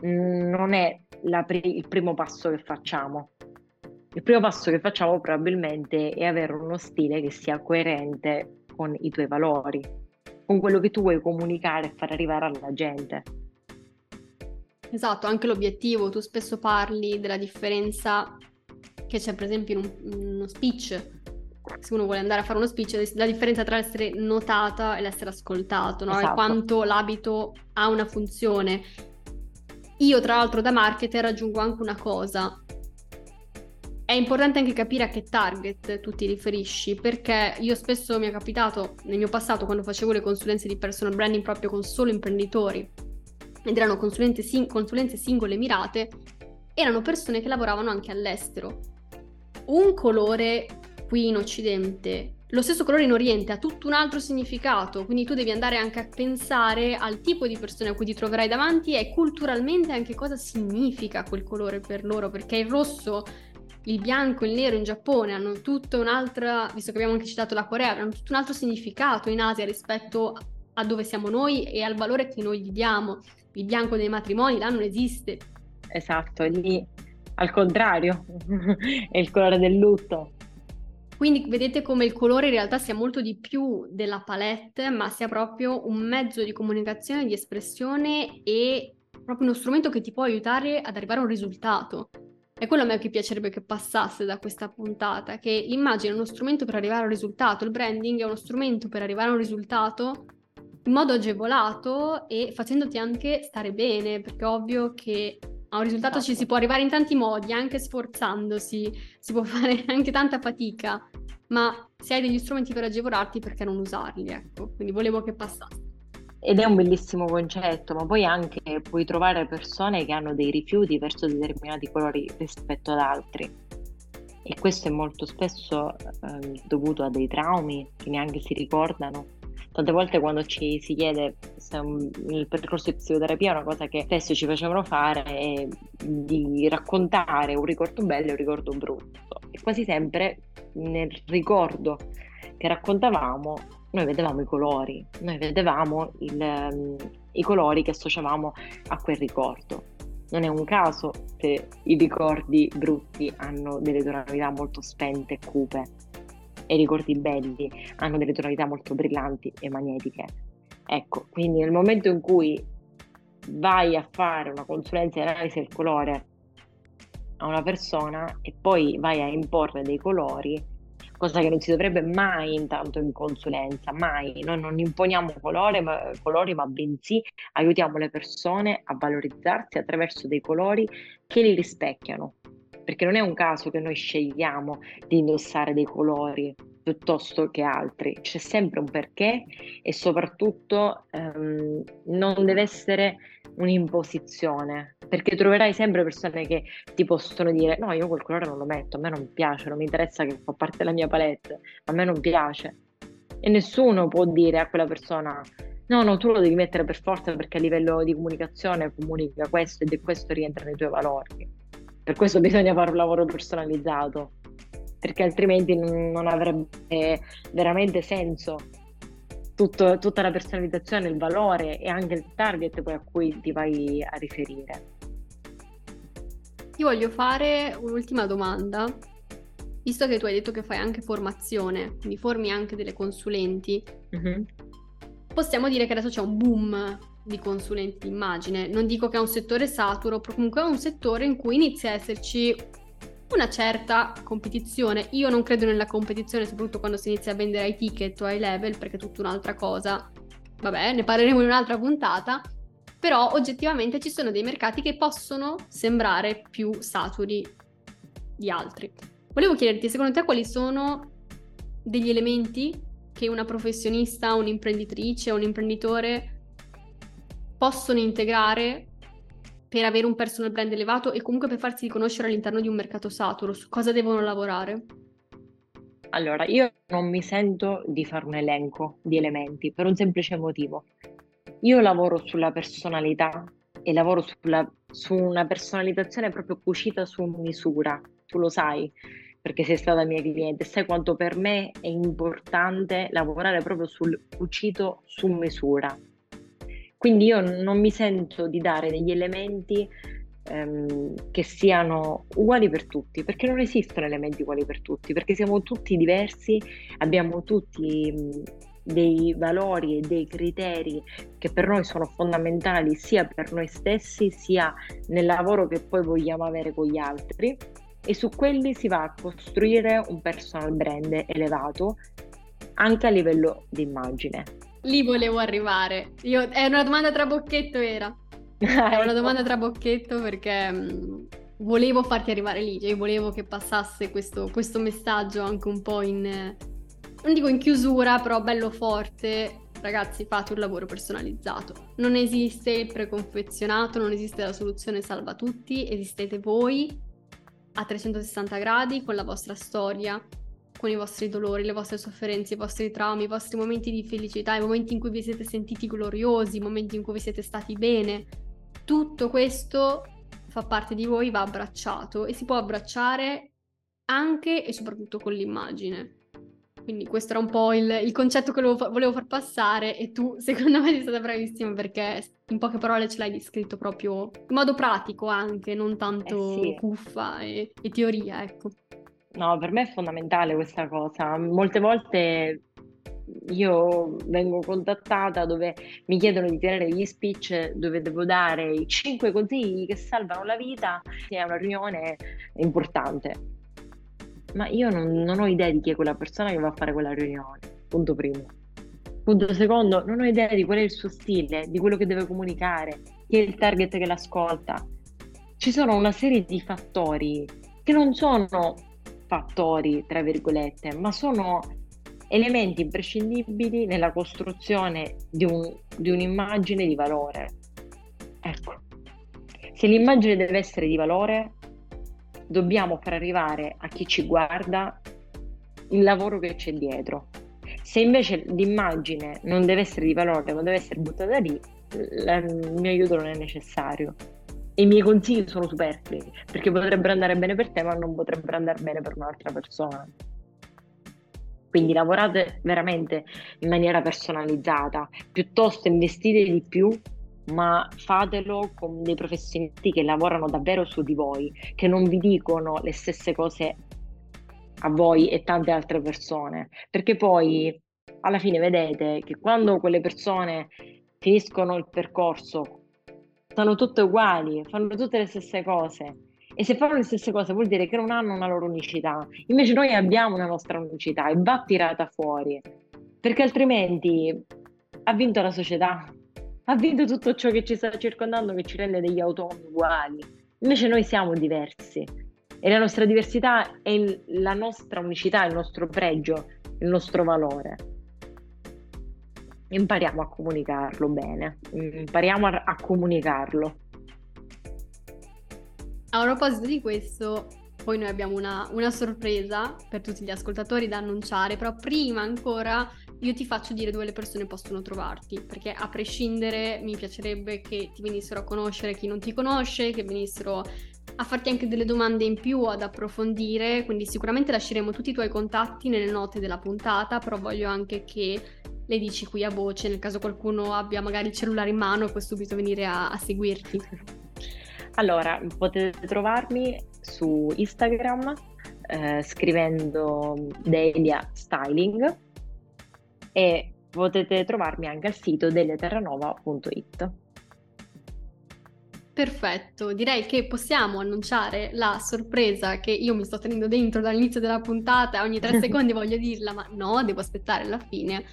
S2: mm, non è pri- il primo passo che facciamo. Il primo passo che facciamo probabilmente è avere uno stile che sia coerente con i tuoi valori, con quello che tu vuoi comunicare e far arrivare alla gente.
S1: Esatto, anche l'obiettivo, tu spesso parli della differenza che c'è per esempio in, un, uno speech, se uno vuole andare a fare uno speech, la differenza tra l'essere notata e l'essere ascoltato, no? esatto. e quanto l'abito ha una funzione. Io tra l'altro da marketer aggiungo anche una cosa, è importante anche capire a che target tu ti riferisci, perché io spesso mi è capitato nel mio passato quando facevo le consulenze di personal branding proprio con solo imprenditori, ed erano consulenze, sing- consulenze singole mirate, erano persone che lavoravano anche all'estero. Un colore qui in Occidente, lo stesso colore in Oriente ha tutto un altro significato, quindi tu devi andare anche a pensare al tipo di persone a cui ti troverai davanti e culturalmente anche cosa significa quel colore per loro, perché il rosso il bianco il nero in Giappone hanno tutta un'altra, visto che abbiamo anche citato la Corea, hanno tutto un altro significato in Asia rispetto a dove siamo noi e al valore che noi gli diamo. Il bianco dei matrimoni là non esiste.
S2: Esatto, lì al contrario, *laughs* è il colore del lutto.
S1: Quindi vedete come il colore in realtà sia molto di più della palette, ma sia proprio un mezzo di comunicazione, di espressione e proprio uno strumento che ti può aiutare ad arrivare a un risultato. È quello a me che piacerebbe che passasse da questa puntata, che l'immagine è uno strumento per arrivare a un risultato, il branding è uno strumento per arrivare a un risultato in modo agevolato e facendoti anche stare bene, perché è ovvio che a un risultato esatto. ci si può arrivare in tanti modi, anche sforzandosi, si può *laughs* fare anche tanta fatica, ma se hai degli strumenti per agevolarti, perché non usarli? Ecco, quindi volevo che passasse
S2: ed è un bellissimo concetto, ma poi anche puoi trovare persone che hanno dei rifiuti verso determinati colori rispetto ad altri. E questo è molto spesso eh, dovuto a dei traumi che neanche si ricordano. Tante volte quando ci si chiede se un, il percorso di psicoterapia è una cosa che spesso ci facevano fare è di raccontare un ricordo bello e un ricordo brutto. E quasi sempre nel ricordo che raccontavamo noi vedevamo i colori, noi vedevamo il, um, i colori che associavamo a quel ricordo. Non è un caso che i ricordi brutti hanno delle tonalità molto spente e cupe e ricordi belli hanno delle tonalità molto brillanti e magnetiche. Ecco, quindi nel momento in cui vai a fare una consulenza di analisi del colore a una persona e poi vai a imporre dei colori, cosa che non si dovrebbe mai intanto in consulenza, mai. Noi non imponiamo colore, ma, colori, ma bensì aiutiamo le persone a valorizzarsi attraverso dei colori che li rispecchiano. Perché non è un caso che noi scegliamo di indossare dei colori piuttosto che altri, c'è sempre un perché e soprattutto ehm, non deve essere un'imposizione, perché troverai sempre persone che ti possono dire no, io quel colore non lo metto, a me non piace, non mi interessa che fa parte della mia palette, a me non piace. E nessuno può dire a quella persona no, no, tu lo devi mettere per forza perché a livello di comunicazione comunica questo ed è questo rientra nei tuoi valori. Per questo bisogna fare un lavoro personalizzato, perché altrimenti non avrebbe veramente senso tutto, tutta la personalizzazione, il valore e anche il target poi a cui ti vai a riferire.
S1: Ti voglio fare un'ultima domanda, visto che tu hai detto che fai anche formazione, quindi formi anche delle consulenti. Mm-hmm. Possiamo dire che adesso c'è un boom di consulenti di immagine. Non dico che è un settore saturo, però comunque è un settore in cui inizia a esserci una certa competizione. Io non credo nella competizione, soprattutto quando si inizia a vendere ai ticket o ai level, perché è tutta un'altra cosa. Vabbè, ne parleremo in un'altra puntata. però oggettivamente ci sono dei mercati che possono sembrare più saturi di altri. Volevo chiederti, secondo te quali sono degli elementi che una professionista, un'imprenditrice, un imprenditore possono integrare per avere un personal brand elevato e comunque per farsi riconoscere all'interno di un mercato saturo? Su cosa devono lavorare?
S2: Allora, io non mi sento di fare un elenco di elementi per un semplice motivo. Io lavoro sulla personalità e lavoro sulla, su una personalizzazione proprio cucita su misura, tu lo sai perché sei stata mia cliente, sai quanto per me è importante lavorare proprio sul cucito su misura. Quindi io non mi sento di dare degli elementi ehm, che siano uguali per tutti, perché non esistono elementi uguali per tutti, perché siamo tutti diversi, abbiamo tutti mh, dei valori e dei criteri che per noi sono fondamentali sia per noi stessi sia nel lavoro che poi vogliamo avere con gli altri e su quelli si va a costruire un personal brand elevato anche a livello di immagine.
S1: Lì volevo arrivare. Io, è una domanda tra bocchetto era. *laughs* È una ecco. domanda tra bocchetto perché mh, mm, volevo farti arrivare lì, cioè volevo che passasse questo, questo messaggio anche un po' in, non dico in chiusura, però bello forte. Ragazzi, fate un lavoro personalizzato. Non esiste il preconfezionato, non esiste la soluzione salva tutti, esistete voi a 360 gradi con la vostra storia, con i vostri dolori, le vostre sofferenze, i vostri traumi, i vostri momenti di felicità, i momenti in cui vi siete sentiti gloriosi, i momenti in cui vi siete stati bene. Tutto questo fa parte di voi, va abbracciato e si può abbracciare anche e soprattutto con l'immagine. Quindi questo era un po' il, il concetto che volevo, volevo, far passare e tu *laughs* secondo me sei stata bravissima perché in poche parole ce l'hai descritto proprio in modo pratico anche, non tanto eh sì. cuffa e, e teoria, ecco.
S2: No, per me è fondamentale questa cosa. Molte volte io vengo contattata dove mi chiedono di tenere degli speech dove devo dare i cinque consigli che salvano la vita, è una riunione importante ma io non, non, ho idea di chi è quella persona che va a fare quella riunione. Punto primo. Punto secondo, non ho idea di qual è il suo stile, di quello che deve comunicare, chi è il target che l'ascolta. Ci sono una serie di fattori che non sono fattori, tra virgolette, ma sono elementi imprescindibili nella costruzione di, un, di un'immagine di valore. Ecco, se l'immagine deve essere di valore, dobbiamo far arrivare a chi ci guarda il lavoro che c'è dietro. Se invece l'immagine non deve essere di valore, ma deve essere buttata lì, il mio aiuto non è necessario. I miei consigli sono superflui, perché potrebbero andare bene per te, ma non potrebbero andare bene per un'altra persona. Quindi lavorate veramente in maniera personalizzata, piuttosto investite di più ma fatelo con dei professionisti che lavorano davvero su di voi, che non vi dicono le stesse cose a voi e tante altre persone, perché poi alla fine vedete che quando quelle persone finiscono il percorso sono tutte uguali, fanno tutte le stesse cose e se fanno le stesse cose vuol dire che non hanno una loro unicità. Invece noi abbiamo una nostra unicità e va tirata fuori, perché altrimenti ha vinto la società ha vinto tutto ciò che ci sta circondando che ci rende degli automi uguali. Invece noi siamo diversi e la nostra diversità è la nostra unicità, il nostro pregio, il nostro valore. Impariamo a comunicarlo bene, impariamo a, a comunicarlo.
S1: A proposito di questo, poi noi abbiamo una, una sorpresa per tutti gli ascoltatori da annunciare, però prima ancora io ti faccio dire dove le persone possono trovarti, perché a prescindere mi piacerebbe che ti venissero a conoscere chi non ti conosce, che venissero a farti anche delle domande in più, ad approfondire, quindi sicuramente lasceremo tutti i tuoi contatti nelle note della puntata, però voglio anche che le dici qui a voce, nel caso qualcuno abbia magari il cellulare in mano e puoi subito venire a, a seguirti.
S2: Allora, potete trovarmi su Instagram eh, scrivendo Delia Styling e potete trovarmi anche al sito deleterranova.it.
S1: Perfetto, direi che possiamo annunciare la sorpresa che io mi sto tenendo dentro dall'inizio della puntata, ogni tre *laughs* secondi voglio dirla, ma no, devo aspettare la fine.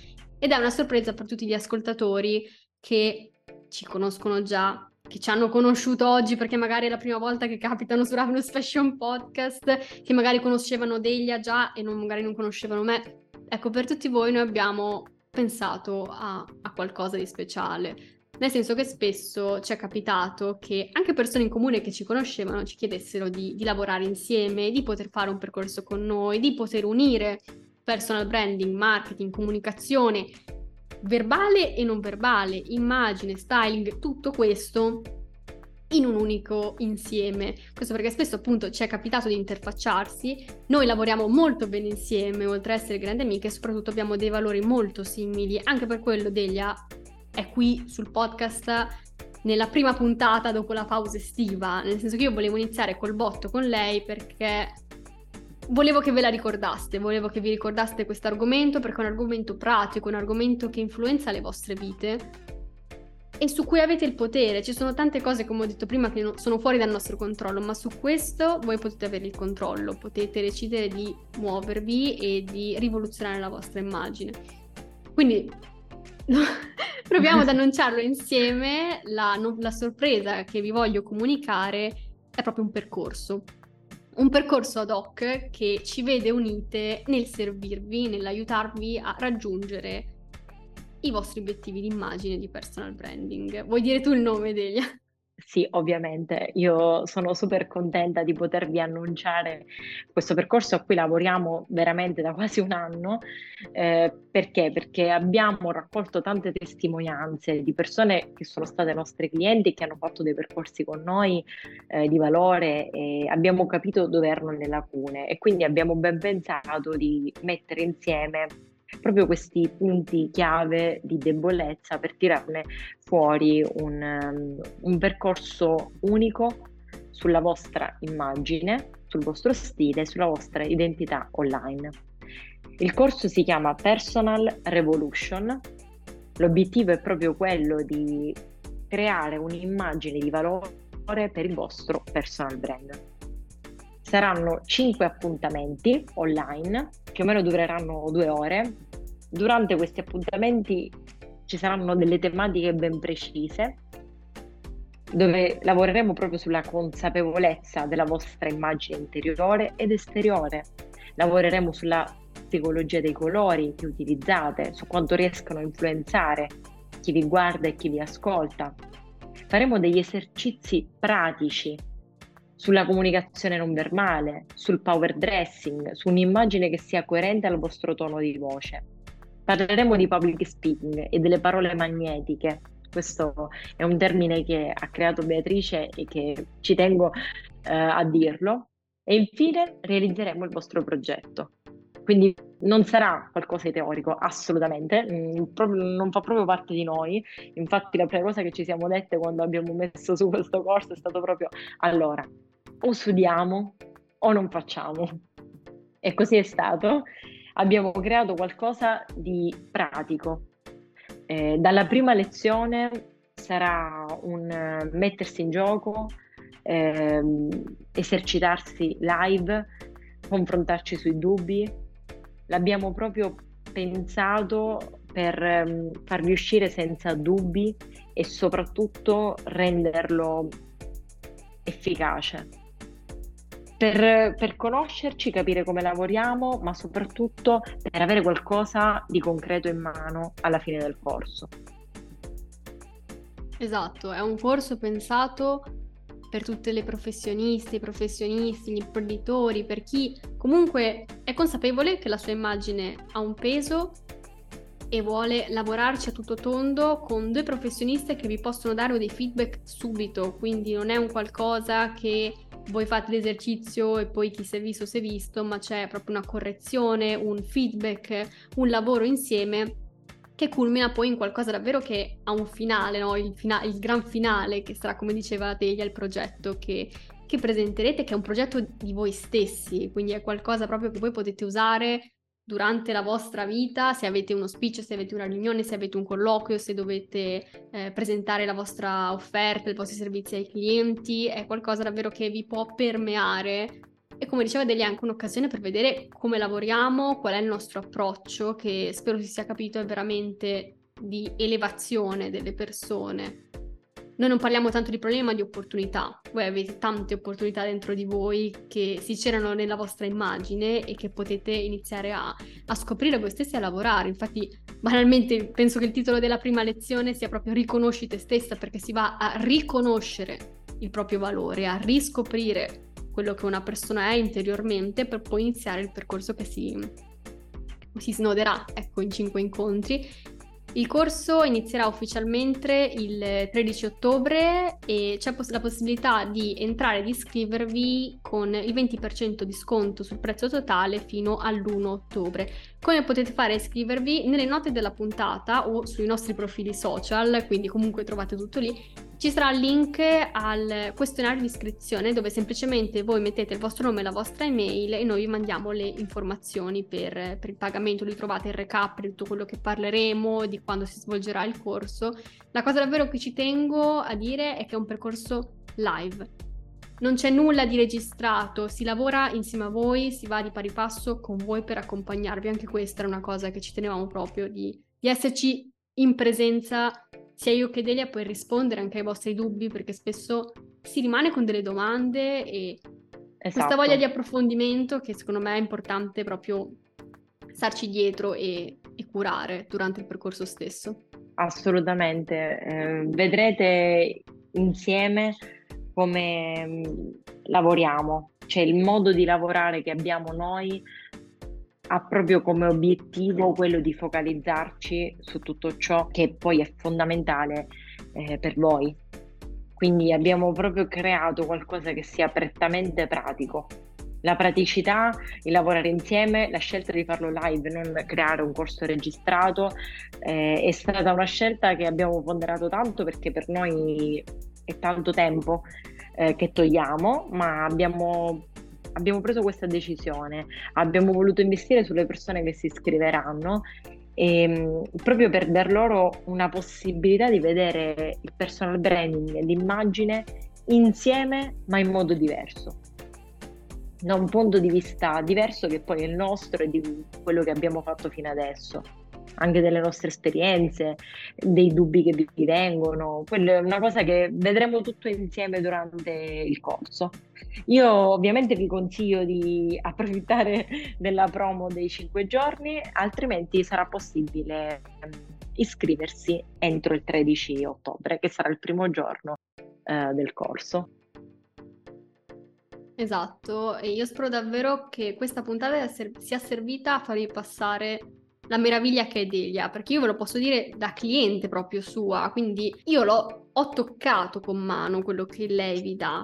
S1: Ed è una sorpresa per tutti gli ascoltatori che ci conoscono già, che ci hanno conosciuto oggi perché magari è la prima volta che capitano su Ravenous Fashion Podcast, che magari conoscevano Delia già e non, magari non conoscevano me. Ecco, per tutti voi noi abbiamo pensato a, a qualcosa di speciale. Nel senso che spesso ci è capitato che anche persone in comune che ci conoscevano ci chiedessero di, di, lavorare insieme, di poter fare un percorso con noi, di poter unire personal branding, marketing, comunicazione verbale e non verbale, immagine, styling, tutto questo in un unico insieme. Questo perché spesso appunto ci è capitato di interfacciarsi, noi lavoriamo molto bene insieme, oltre ad essere grandi amiche, soprattutto abbiamo dei valori molto simili, anche per quello Delia è qui sul podcast nella prima puntata dopo la pausa estiva, nel senso che io volevo iniziare col botto con lei perché volevo che ve la ricordaste, volevo che vi ricordaste questo argomento perché è un argomento pratico, un argomento che influenza le vostre vite e su cui avete il potere. Ci sono tante cose, come ho detto prima, che sono fuori dal nostro controllo, ma su questo voi potete avere il controllo, potete decidere di muovervi e di rivoluzionare la vostra immagine. Quindi *laughs* proviamo ad *laughs* annunciarlo insieme. La, la sorpresa che vi voglio comunicare è proprio un percorso un percorso ad hoc che ci vede unite nel servirvi, nell'aiutarvi a raggiungere i vostri obiettivi di immagine di personal branding. Vuoi dire tu il nome, Delia?
S2: Sì, ovviamente, io sono super contenta di potervi annunciare questo percorso a cui lavoriamo veramente da quasi un anno. Eh, perché? Perché abbiamo raccolto tante testimonianze di persone che sono state nostre clienti che hanno fatto dei percorsi con noi eh, di valore e abbiamo capito dove erano le lacune e quindi abbiamo ben pensato di mettere insieme proprio questi punti chiave di debolezza per tirarne fuori un, um, un percorso unico sulla vostra immagine, sul vostro stile, sulla vostra identità online. Il corso si chiama Personal Revolution. L'obiettivo è proprio quello di creare un'immagine di valore per il vostro personal brand. Saranno 5 appuntamenti online, più o meno dureranno due ore. Durante questi appuntamenti ci saranno delle tematiche ben precise, dove lavoreremo proprio sulla consapevolezza della vostra immagine interiore ed esteriore. Lavoreremo sulla psicologia dei colori che utilizzate, su quanto riescono a influenzare chi vi guarda e chi vi ascolta. Faremo degli esercizi pratici sulla comunicazione non verbale, sul power dressing, su un'immagine che sia coerente al vostro tono di voce. Parleremo di public speaking e delle parole magnetiche. Questo è un termine che ha creato Beatrice e che ci tengo eh, a dirlo. E infine realizzeremo il vostro progetto. Quindi non sarà qualcosa di teorico, assolutamente, mm, non fa proprio parte di noi. Infatti la prima cosa che ci siamo dette quando abbiamo messo su questo corso è stato proprio allora, o studiamo o non facciamo. E così è stato. Abbiamo creato qualcosa di pratico. Eh, dalla prima lezione sarà un mettersi in gioco, ehm, esercitarsi live, confrontarci sui dubbi. L'abbiamo proprio pensato per ehm, farvi uscire senza dubbi e soprattutto renderlo efficace per, per, conoscerci, capire come lavoriamo, ma soprattutto per avere qualcosa di concreto in mano alla fine del corso.
S1: Esatto, è un corso pensato per tutte le professioniste, i professionisti, gli imprenditori, per chi comunque è consapevole che la sua immagine ha un peso e vuole lavorarci a tutto tondo con due professioniste che vi possono dare dei feedback subito, quindi non è un qualcosa che voi fate l'esercizio e poi chi si è visto si è visto, ma c'è proprio una correzione, un feedback, un lavoro insieme che culmina poi in qualcosa davvero che ha un finale, no? il, fina- il gran finale che sarà, come diceva Teglia, il progetto che, che presenterete, che è un progetto di voi stessi, quindi è qualcosa proprio che voi potete usare durante la vostra vita, se avete uno speech, se avete una riunione, se avete un colloquio, se dovete eh, presentare la vostra offerta, i vostri servizi ai clienti, è qualcosa davvero che vi può permeare e come diceva Delia è anche un'occasione per vedere come lavoriamo, qual è il nostro approccio, che spero si sia capito è veramente di elevazione delle persone noi non parliamo tanto di problemi ma di opportunità. Voi avete tante opportunità dentro di voi che si c'erano nella vostra immagine e che potete iniziare a, a scoprire voi stessi e a lavorare. Infatti, banalmente, penso che il titolo della prima lezione sia proprio Riconosci te stessa perché si va a riconoscere il proprio valore, a riscoprire quello che una persona è interiormente per poi iniziare il percorso che si, si snoderà ecco, in cinque incontri il corso inizierà ufficialmente il 13 ottobre e c'è la possibilità di entrare ed iscrivervi con il 20% di sconto sul prezzo totale fino all'1 ottobre. Come potete fare iscrivervi? Nelle note della puntata o sui nostri profili social, quindi comunque trovate tutto lì, ci sarà il link al questionario di iscrizione dove semplicemente voi mettete il vostro nome e la vostra email e noi vi mandiamo le informazioni per, per, il pagamento. Lì trovate il recap di tutto quello che parleremo, di quando si svolgerà il corso. La cosa davvero che ci tengo a dire è che è un percorso live. Non c'è nulla di registrato, si lavora insieme a voi, si va di pari passo con voi per accompagnarvi. Anche questa era una cosa che ci tenevamo proprio di, di esserci in presenza sia io che Delia puoi rispondere anche ai vostri dubbi perché spesso si rimane con delle domande e esatto. questa voglia di approfondimento che secondo me è importante proprio starci dietro e, e curare durante il percorso stesso.
S2: Assolutamente, eh, vedrete insieme come mm, lavoriamo, cioè il modo di lavorare che abbiamo noi ha proprio come obiettivo quello di focalizzarci su tutto ciò che poi è fondamentale eh, per voi. Quindi abbiamo proprio creato qualcosa che sia prettamente pratico. La praticità, il lavorare insieme, la scelta di farlo live, non creare un corso registrato, eh, è stata una scelta che abbiamo ponderato tanto perché per noi è tanto tempo eh, che togliamo, ma abbiamo abbiamo preso questa decisione, abbiamo voluto investire sulle persone che si iscriveranno e, ehm, proprio per dar loro una possibilità di vedere il personal branding l'immagine insieme ma in modo diverso. Da un punto di vista diverso che poi è il nostro e di quello che abbiamo fatto fino adesso anche delle nostre esperienze, dei dubbi che vi vengono. Quello è una cosa che vedremo tutto insieme durante il corso. Io ovviamente vi consiglio di *laughs* approfittare della promo dei 5 giorni, altrimenti sarà possibile ehm, iscriversi entro il 13 ottobre, che sarà il primo giorno eh, del corso.
S1: Esatto, e io spero davvero che questa puntata sia servita a farvi passare la meraviglia che è Delia, perché io ve lo posso dire da cliente proprio sua, quindi io l'ho ho toccato con mano quello che lei vi dà.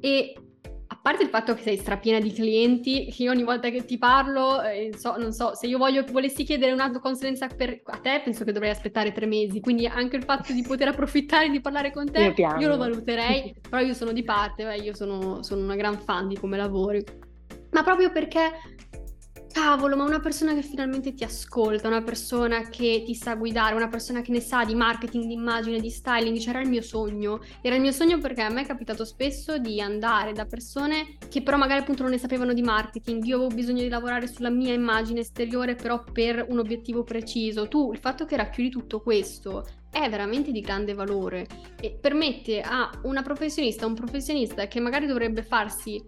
S1: E a parte il fatto che sei strapiena di clienti, io ogni volta che ti parlo, eh, so, non so, se io voglio, volessi chiedere una consulenza per, a te, penso che dovrei aspettare tre mesi, quindi anche il fatto di poter approfittare di parlare con te, io, io lo valuterei, *laughs* però io sono di parte, beh, io sono, sono una gran fan di come lavori, ma proprio perché Cavolo, ma una persona che finalmente ti ascolta, una persona che ti sa guidare, una persona che ne sa di marketing, di immagine, di styling, era il mio sogno. Era il mio sogno perché a me è capitato spesso di andare da persone che però magari appunto non ne sapevano di marketing. Io avevo bisogno di lavorare sulla mia immagine esteriore però per un obiettivo preciso. Tu, il fatto che racchiudi tutto questo è veramente di grande valore e permette a una professionista, un professionista che magari dovrebbe farsi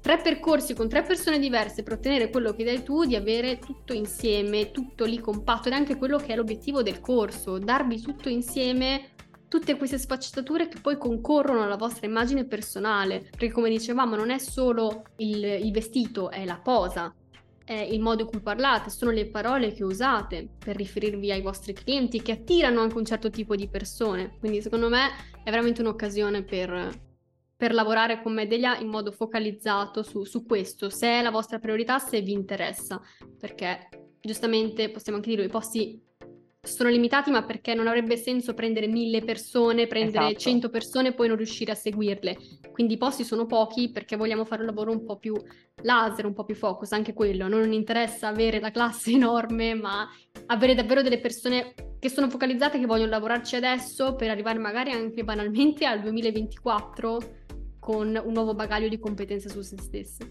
S1: tre percorsi con tre persone diverse per ottenere quello che dai tu, di avere tutto insieme, tutto lì compatto ed anche quello che è l'obiettivo del corso, darvi tutto insieme tutte queste sfaccettature che poi concorrono alla vostra immagine personale, perché come dicevamo non è solo il, il vestito, è la posa, è il modo in cui parlate, sono le parole che usate per riferirvi ai vostri clienti che attirano anche un certo tipo di persone. Quindi secondo me è veramente un'occasione per, per lavorare con Medelia in modo focalizzato su, su, questo, se è la vostra priorità, se vi interessa, perché giustamente possiamo anche dire i posti sono limitati, ma perché non avrebbe senso prendere mille persone, prendere esatto. 100 persone e poi non riuscire a seguirle. Quindi i posti sono pochi perché vogliamo fare un lavoro un po' più laser, un po' più focus, anche quello. Non interessa avere la classe *laughs* enorme, ma avere davvero delle persone che sono focalizzate, che vogliono lavorarci adesso per arrivare magari anche banalmente al 2024 con un nuovo bagaglio di competenze su se stesse.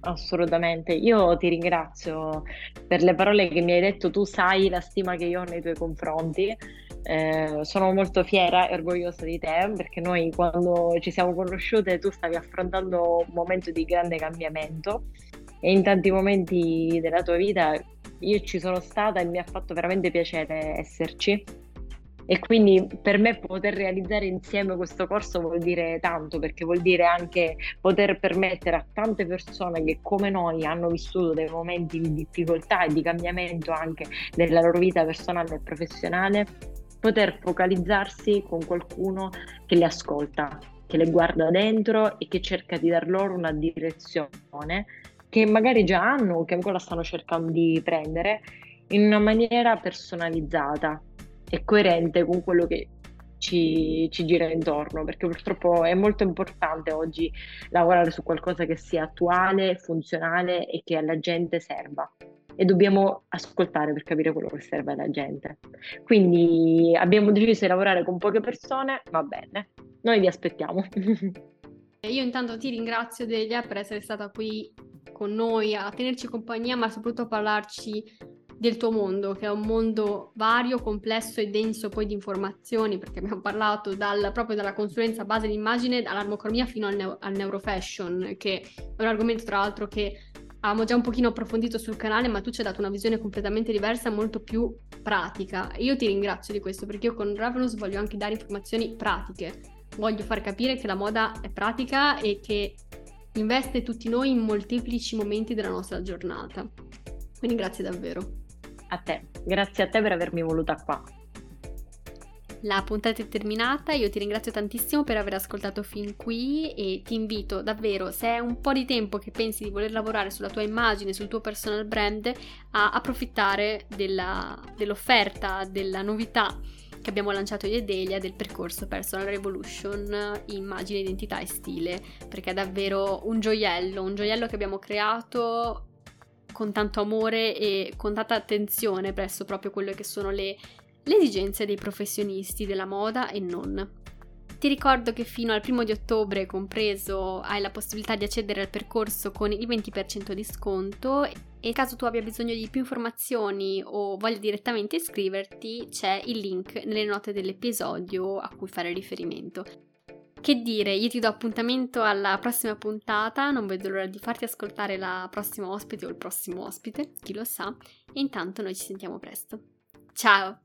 S2: Assolutamente, io ti ringrazio per le parole che mi hai detto, tu sai la stima che io ho nei tuoi confronti. Eh, sono molto fiera e orgogliosa di te perché noi quando ci siamo conosciute tu stavi affrontando un momento di grande cambiamento. E in tanti momenti della tua vita io ci sono stata e mi ha fatto veramente piacere esserci e quindi per me poter realizzare insieme questo corso vuol dire tanto, perché vuol dire anche poter permettere a tante persone che come noi hanno vissuto dei momenti di difficoltà e di cambiamento anche nella loro vita personale e professionale, poter focalizzarsi con qualcuno che le ascolta, che le guarda dentro e che cerca di dar loro una direzione che magari già hanno o che ancora stanno cercando di prendere in una maniera personalizzata e coerente con quello che ci, ci, gira intorno, perché purtroppo è molto importante oggi lavorare su qualcosa che sia attuale, funzionale e che alla gente serva. E dobbiamo ascoltare per capire quello che serve alla gente. Quindi abbiamo deciso di lavorare con poche persone, va bene, noi vi aspettiamo. *laughs*
S1: Io intanto ti ringrazio Delia per essere stata qui con noi a tenerci compagnia, ma soprattutto a parlarci del tuo mondo, che è un mondo vario, complesso e denso poi di informazioni, perché abbiamo parlato dal, proprio dalla consulenza base d'immagine, dall'armocromia fino al, neo, al neurofashion, che è un argomento tra l'altro che avevamo già un pochino approfondito sul canale, ma tu ci hai dato una visione completamente diversa, molto più pratica. E io ti ringrazio di questo, perché io con Ravenous voglio anche dare informazioni pratiche. Voglio far capire che la moda è pratica e che investe tutti noi in molteplici momenti della nostra giornata. Quindi grazie davvero.
S2: A te, grazie a te per avermi voluta qua.
S1: La puntata è terminata, io ti ringrazio tantissimo per aver ascoltato fin qui e ti invito davvero, se è un po' di tempo che pensi di voler lavorare sulla tua immagine, sul tuo personal brand, a approfittare della, dell'offerta, della novità che abbiamo lanciato io e Delia del percorso Personal Revolution immagine, identità e stile, perché è davvero un gioiello, un gioiello che abbiamo creato con tanto amore e con tanta attenzione presso proprio quelle che sono le, le esigenze dei professionisti della moda e non. Ti ricordo che fino al primo di ottobre compreso hai la possibilità di accedere al percorso con il 20% di sconto e caso tu abbia bisogno di più informazioni o voglia direttamente iscriverti c'è il link nelle note dell'episodio a cui fare riferimento. Che dire, io ti do appuntamento alla prossima puntata, non vedo l'ora di farti ascoltare la prossima ospite o il prossimo ospite, chi lo sa, e intanto noi ci sentiamo presto. Ciao!